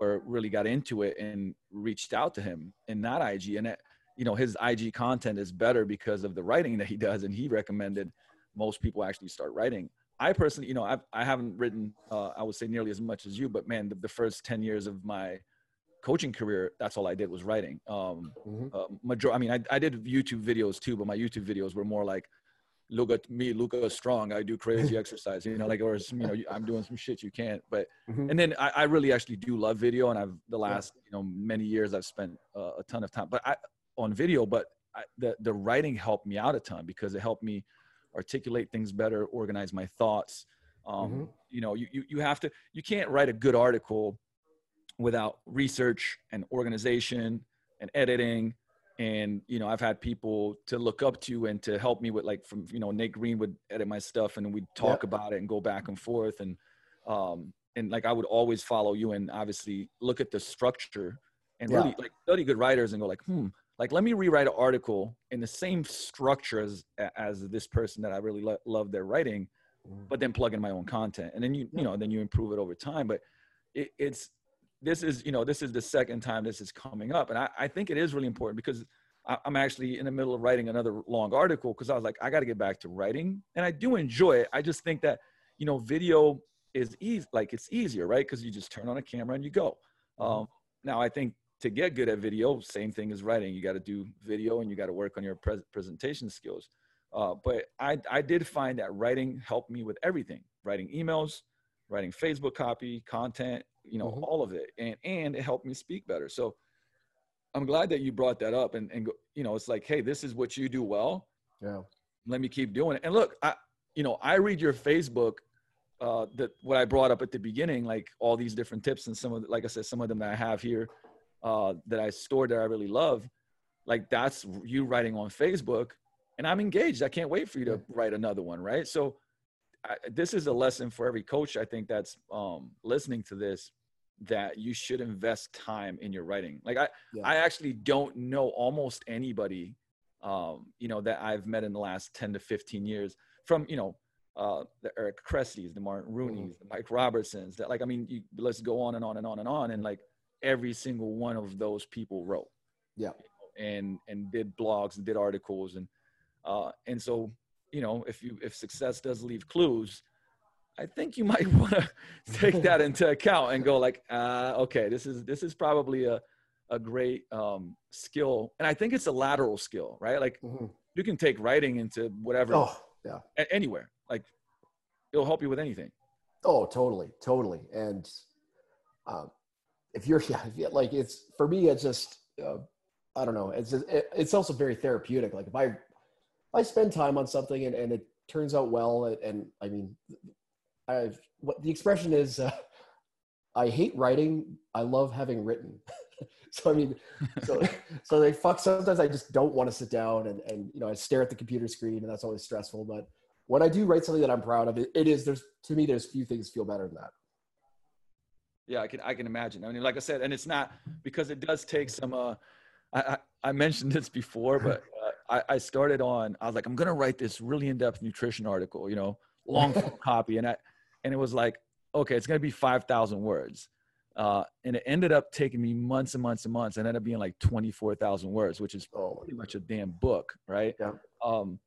or really got into it and reached out to him and not IG. And it, you know his IG content is better because of the writing that he does, and he recommended most people actually start writing. I personally, you know, I've, I haven't written, uh, I would say nearly as much as you, but man, the, the, first 10 years of my coaching career, that's all I did was writing. Um, mm-hmm. uh, major, I mean, I, I did YouTube videos too, but my YouTube videos were more like, look at me, Luka strong. I do crazy exercise, you know, like, or, you know, I'm doing some shit you can't, but, mm-hmm. and then I, I, really actually do love video. And I've, the last, yeah. you know, many years I've spent uh, a ton of time, but I, on video, but I, the, the writing helped me out a ton because it helped me articulate things better, organize my thoughts. Um, mm-hmm. You know, you, you, you have to, you can't write a good article without research and organization and editing. And, you know, I've had people to look up to and to help me with like from, you know, Nate Green would edit my stuff and we'd talk about it and go back and forth. And, um, and like I would always follow you and obviously look at the structure and yeah. really like study good writers and go like, hmm, like let me rewrite an article in the same structure as as this person that i really lo- love their writing mm. but then plug in my own content. And then you you know then you improve it over time. But it, it's this is you know this is the second time this is coming up. And i, I think it is really important because I, i'm actually in the middle of writing another long article because i was like i got to get back to writing. And i do enjoy it. I just think that you know video is easy like it's easier right? Because you just turn on a camera and you go. Mm-hmm. um, now i think to get good at video, same thing as writing. You got to do video and you got to work on your pre- presentation skills. Uh, but I, I did find that writing helped me with everything writing emails, writing Facebook copy, content, you know, mm-hmm. all of it. And, and it helped me speak better. So I'm glad that you brought that up and, and, you know, it's like, Hey, this is what you do well. Yeah. Let me keep doing it. And look, I, you know, I read your Facebook, uh, that what I brought up at the beginning, like all these different tips and some of, the, like I said, some of them that I have here uh, that I stored that I really love, like that's you writing on Facebook, and I'm engaged. I can't wait for you to write another one, right? So I, this is a lesson for every coach. I think that's um, listening to this that you should invest time in your writing. Like I, yeah. I actually don't know almost anybody, um, you know, that I've met in the last 10 to 15 years from, you know, uh, the Eric Cressey's, the Martin Rooney's, mm-hmm. the Mike Robertsons that like, I mean, you, let's go on and on and on and on. And like, every single one of those people wrote. Yeah. And and did blogs and did articles and uh and so you know if you if success does leave clues, I think you might want to take that into account and go like, uh, okay, this is this is probably a a great um, skill, and I think it's a lateral skill, right? Like mm-hmm. you can take writing into whatever, oh, yeah, a- anywhere. Like it'll help you with anything. Oh, totally, totally. And um, if you're yeah, like it's for me it's just uh, i don't know. It's just, it, it's also very therapeutic. Like if i i spend time on something and, and it turns out well and, and i mean i've what the expression is uh, i hate writing. I love having written. So i mean so so they fuck sometimes i just don't want to sit down and and you know i stare at the computer screen and that's always stressful. But when i do write something that i'm proud of it, it is there's to me there's few things feel better than that yeah, I can I can imagine. I mean, like I said, and it's not because it does take some. Uh, I I, I mentioned this before, but uh, I I started on. I was like, I'm gonna write this really in depth nutrition article, you know, long form copy, and I and it was like, okay, it's gonna be five thousand words. Uh, and it ended up taking me months and months and months and ended up being like 24,000 words, which is oh, pretty much a damn book. Right. Yeah. Um,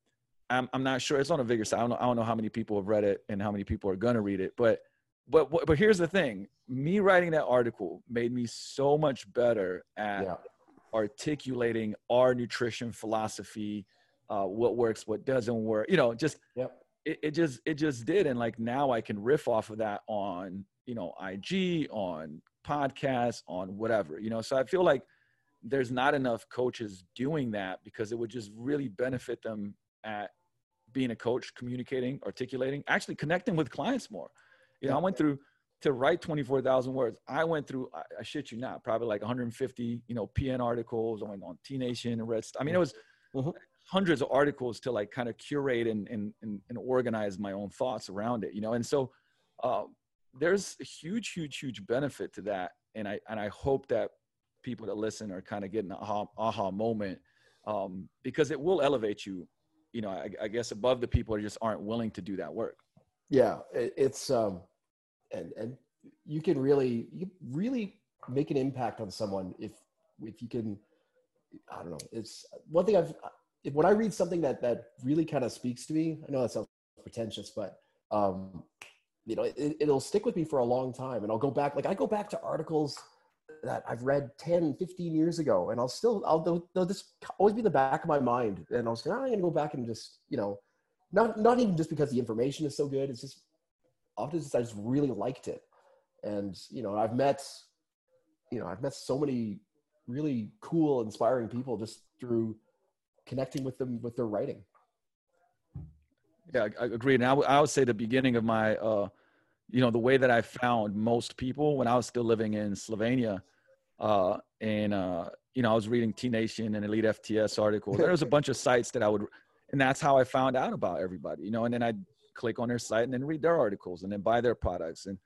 I'm, I'm not sure it's on a bigger side. I don't know. I don't know how many people have read it and how many people are going to read it, but but but here's the thing me writing that article made me so much better at yeah. articulating our nutrition philosophy uh, what works what doesn't work you know just yep. it, it just it just did and like now i can riff off of that on you know ig on podcasts on whatever you know so i feel like there's not enough coaches doing that because it would just really benefit them at being a coach communicating articulating actually connecting with clients more you know, I went through to write 24,000 words. I went through, I, I, shit you not, probably like 150, you know, PN articles. I on T Nation and Red. I mean, it was mm-hmm. hundreds of articles to like kind of curate and, and, and, and organize my own thoughts around it, you know? And so, uh, there's a huge, huge, huge benefit to that. And I, and I hope that people that listen are kind of getting an aha, aha moment um, because it will elevate you, you know, I, I guess above the people who just aren't willing to do that work. Yeah. It, it's, um, and, and you can really, you really make an impact on someone if, if you can, I don't know. It's one thing I've, if, when I read something that, that really kind of speaks to me, I know that sounds pretentious, but, um, you know, it, it'll stick with me for a long time. And I'll go back, like I go back to articles that I've read 10, 15 years ago, and I'll still, I'll, they'll, they'll just always be in the back of my mind. And I'll say, oh, I'm going to go back and just, you know, not, not even just because the information is so good. It's just often just, I just really liked it. And, you know, I've met, you know, I've met so many really cool, inspiring people just through connecting with them with their writing. Yeah, I agree. And I, w- I would say the beginning of my, uh, you know, the way that I found most people when I was still living in Slovenia, uh, and uh, you know, I was reading T Nation and Elite FTS articles. There was a bunch of sites that I would, and that's how I found out about everybody. You know, and then I'd click on their site and then read their articles and then buy their products and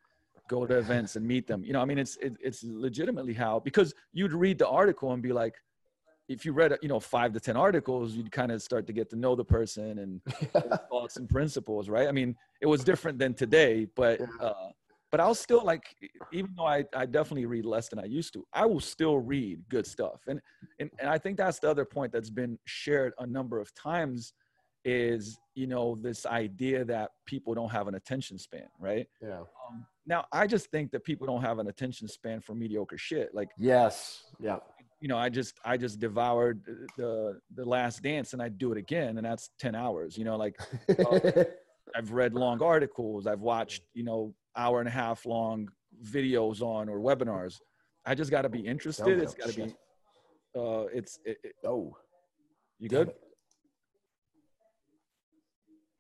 go to events and meet them. You know, I mean, it's it, it's legitimately how because you'd read the article and be like, if you read you know five to ten articles you'd kind of start to get to know the person and thoughts and principles right i mean it was different than today but uh, but i'll still like even though I, I definitely read less than i used to i will still read good stuff and, and and i think that's the other point that's been shared a number of times is you know this idea that people don't have an attention span right Yeah. um, now i just think that people don't have an attention span for mediocre shit like Yes. Yeah. you know, I just I just devoured the the Last Dance, and I do it again, and that's ten hours. You know, like uh, I've read long articles, I've watched you know hour and a half long videos on or webinars. I just got to be interested. It's got to be. Uh, it's it, it, oh, you good? it.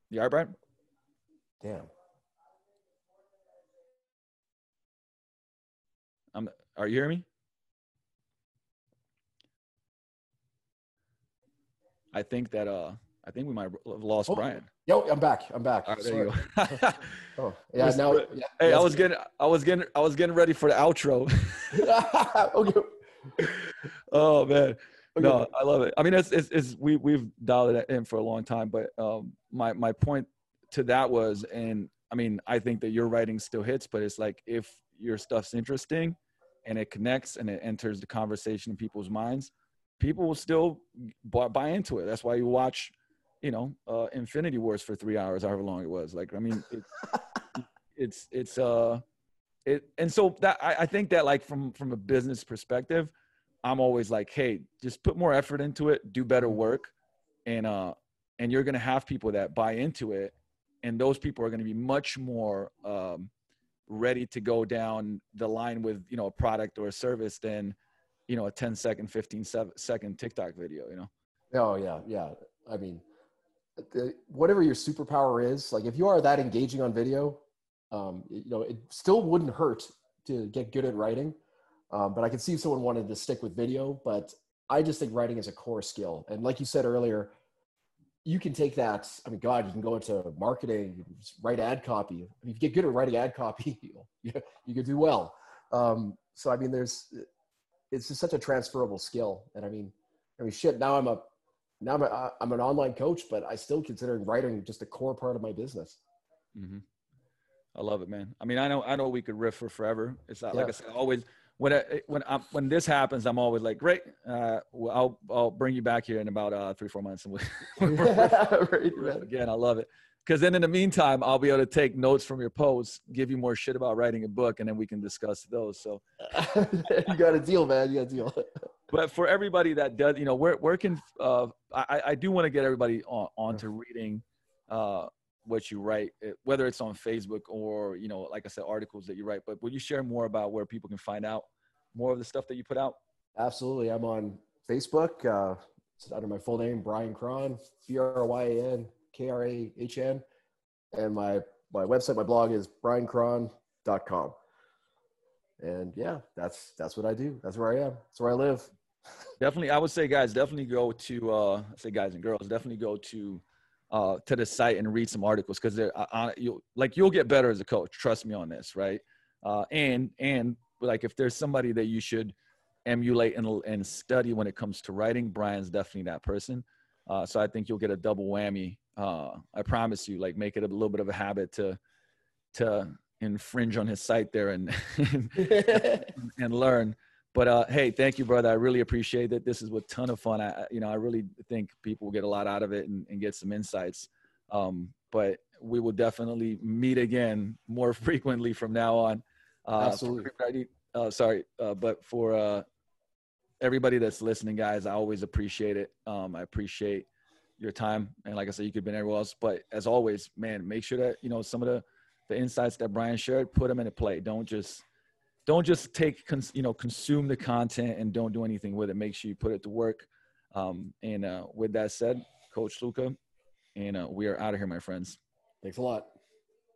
You all right, Bryan? Damn. I'm. Are you hearing me? I think that uh, I think we might have lost Oh. Bryan. Yo, I'm back. I'm back. Right, there you go. Oh, yeah. Now, yeah, Hey, I was good. getting, I was getting, I was getting ready for the outro. okay. oh man, Okay. no, I love it. I mean, it's, it's, it's we we've dialed it in for a long time, but um, my my point to that was, and I mean, I think that your writing still hits, but it's like if your stuff's interesting, and it connects and it enters the conversation in people's minds, people will still buy, buy into it. That's why you watch, you know, uh, Infinity Wars for three hours, however long it was. Like, I mean, it, it's it's uh it and so that I, I think that like from from a business perspective i'm always like hey just put more effort into it do better work and uh and you're gonna have people that buy into it and those people are gonna be much more um ready to go down the line with you know a product or a service than you know a 10 second 15 se- second tiktok video you know Oh yeah, yeah. I mean, the, whatever your superpower is, like if you are that engaging on video, um, you know, it still wouldn't hurt to get good at writing. Um, but I can see if someone wanted to stick with video, but I just think writing is a core skill. And like you said earlier, you can take that. I mean, God, you can go into marketing, write ad copy. I mean, if you get good at writing ad copy, you, you could do well. Um, so I mean, there's, it's just such a transferable skill. And I mean, I mean, shit. Now I'm a now I'm, a, I'm an online coach, but I still consider writing just a core part of my business. hmm I love it, man. I mean, I know, I know we could riff for forever. It's not like I said, always when I, when I, when this happens, I'm always like, great. Uh, well, I'll I'll bring you back here in about uh, three four months and we'll right, riff man. again. I love it because then in the meantime, I'll be able to take notes from your posts, give you more shit about writing a book, and then we can discuss those. So, you got a deal, man. You got a deal. but for everybody that does, you know, where where can uh, I I do want to get everybody on onto reading uh what you write, eh, whether it's on Facebook or you know, like I said, articles that you write. But would you share more about where people can find out more of the stuff that you put out? Absolutely. I'm on Facebook uh, under my full name, Bryan Krahn, B R Y A N K R A H N. And my, my website, my blog is bryankrahn.com. And yeah, that's, that's what I do. That's where I am. That's where I live. definitely, I would say, guys, definitely go to uh, I say guys and girls, definitely go to uh, to the site and read some articles because they're uh, you like you'll get better as a coach. Trust me on this, right? Uh, and and like if there's somebody that you should emulate and, and study when it comes to writing, Bryan's definitely that person. Uh, so I think you'll get a double whammy. Uh, I promise you, like make it a little bit of a habit to to infringe on his site there and and, learn. But uh, hey, thank you, brother. I really appreciate it. This is a ton of fun. I, you know, I really think people will get a lot out of it and, and get some insights. Um, but we will definitely meet again more frequently from now on. Uh, Absolutely. Uh, sorry, uh, but for uh, everybody that's listening, guys, I always appreciate it. Um, I appreciate your time, and like I said, you could have been everywhere else. But as always, man, make sure that you know some of the the insights that Bryan shared, put them into play. Don't just don't just take cons- you know consume the content and don't do anything with it. Make sure you put it to work. Um, and uh, with that said, Coach Luka, and uh, we are out of here, my friends. Thanks a lot.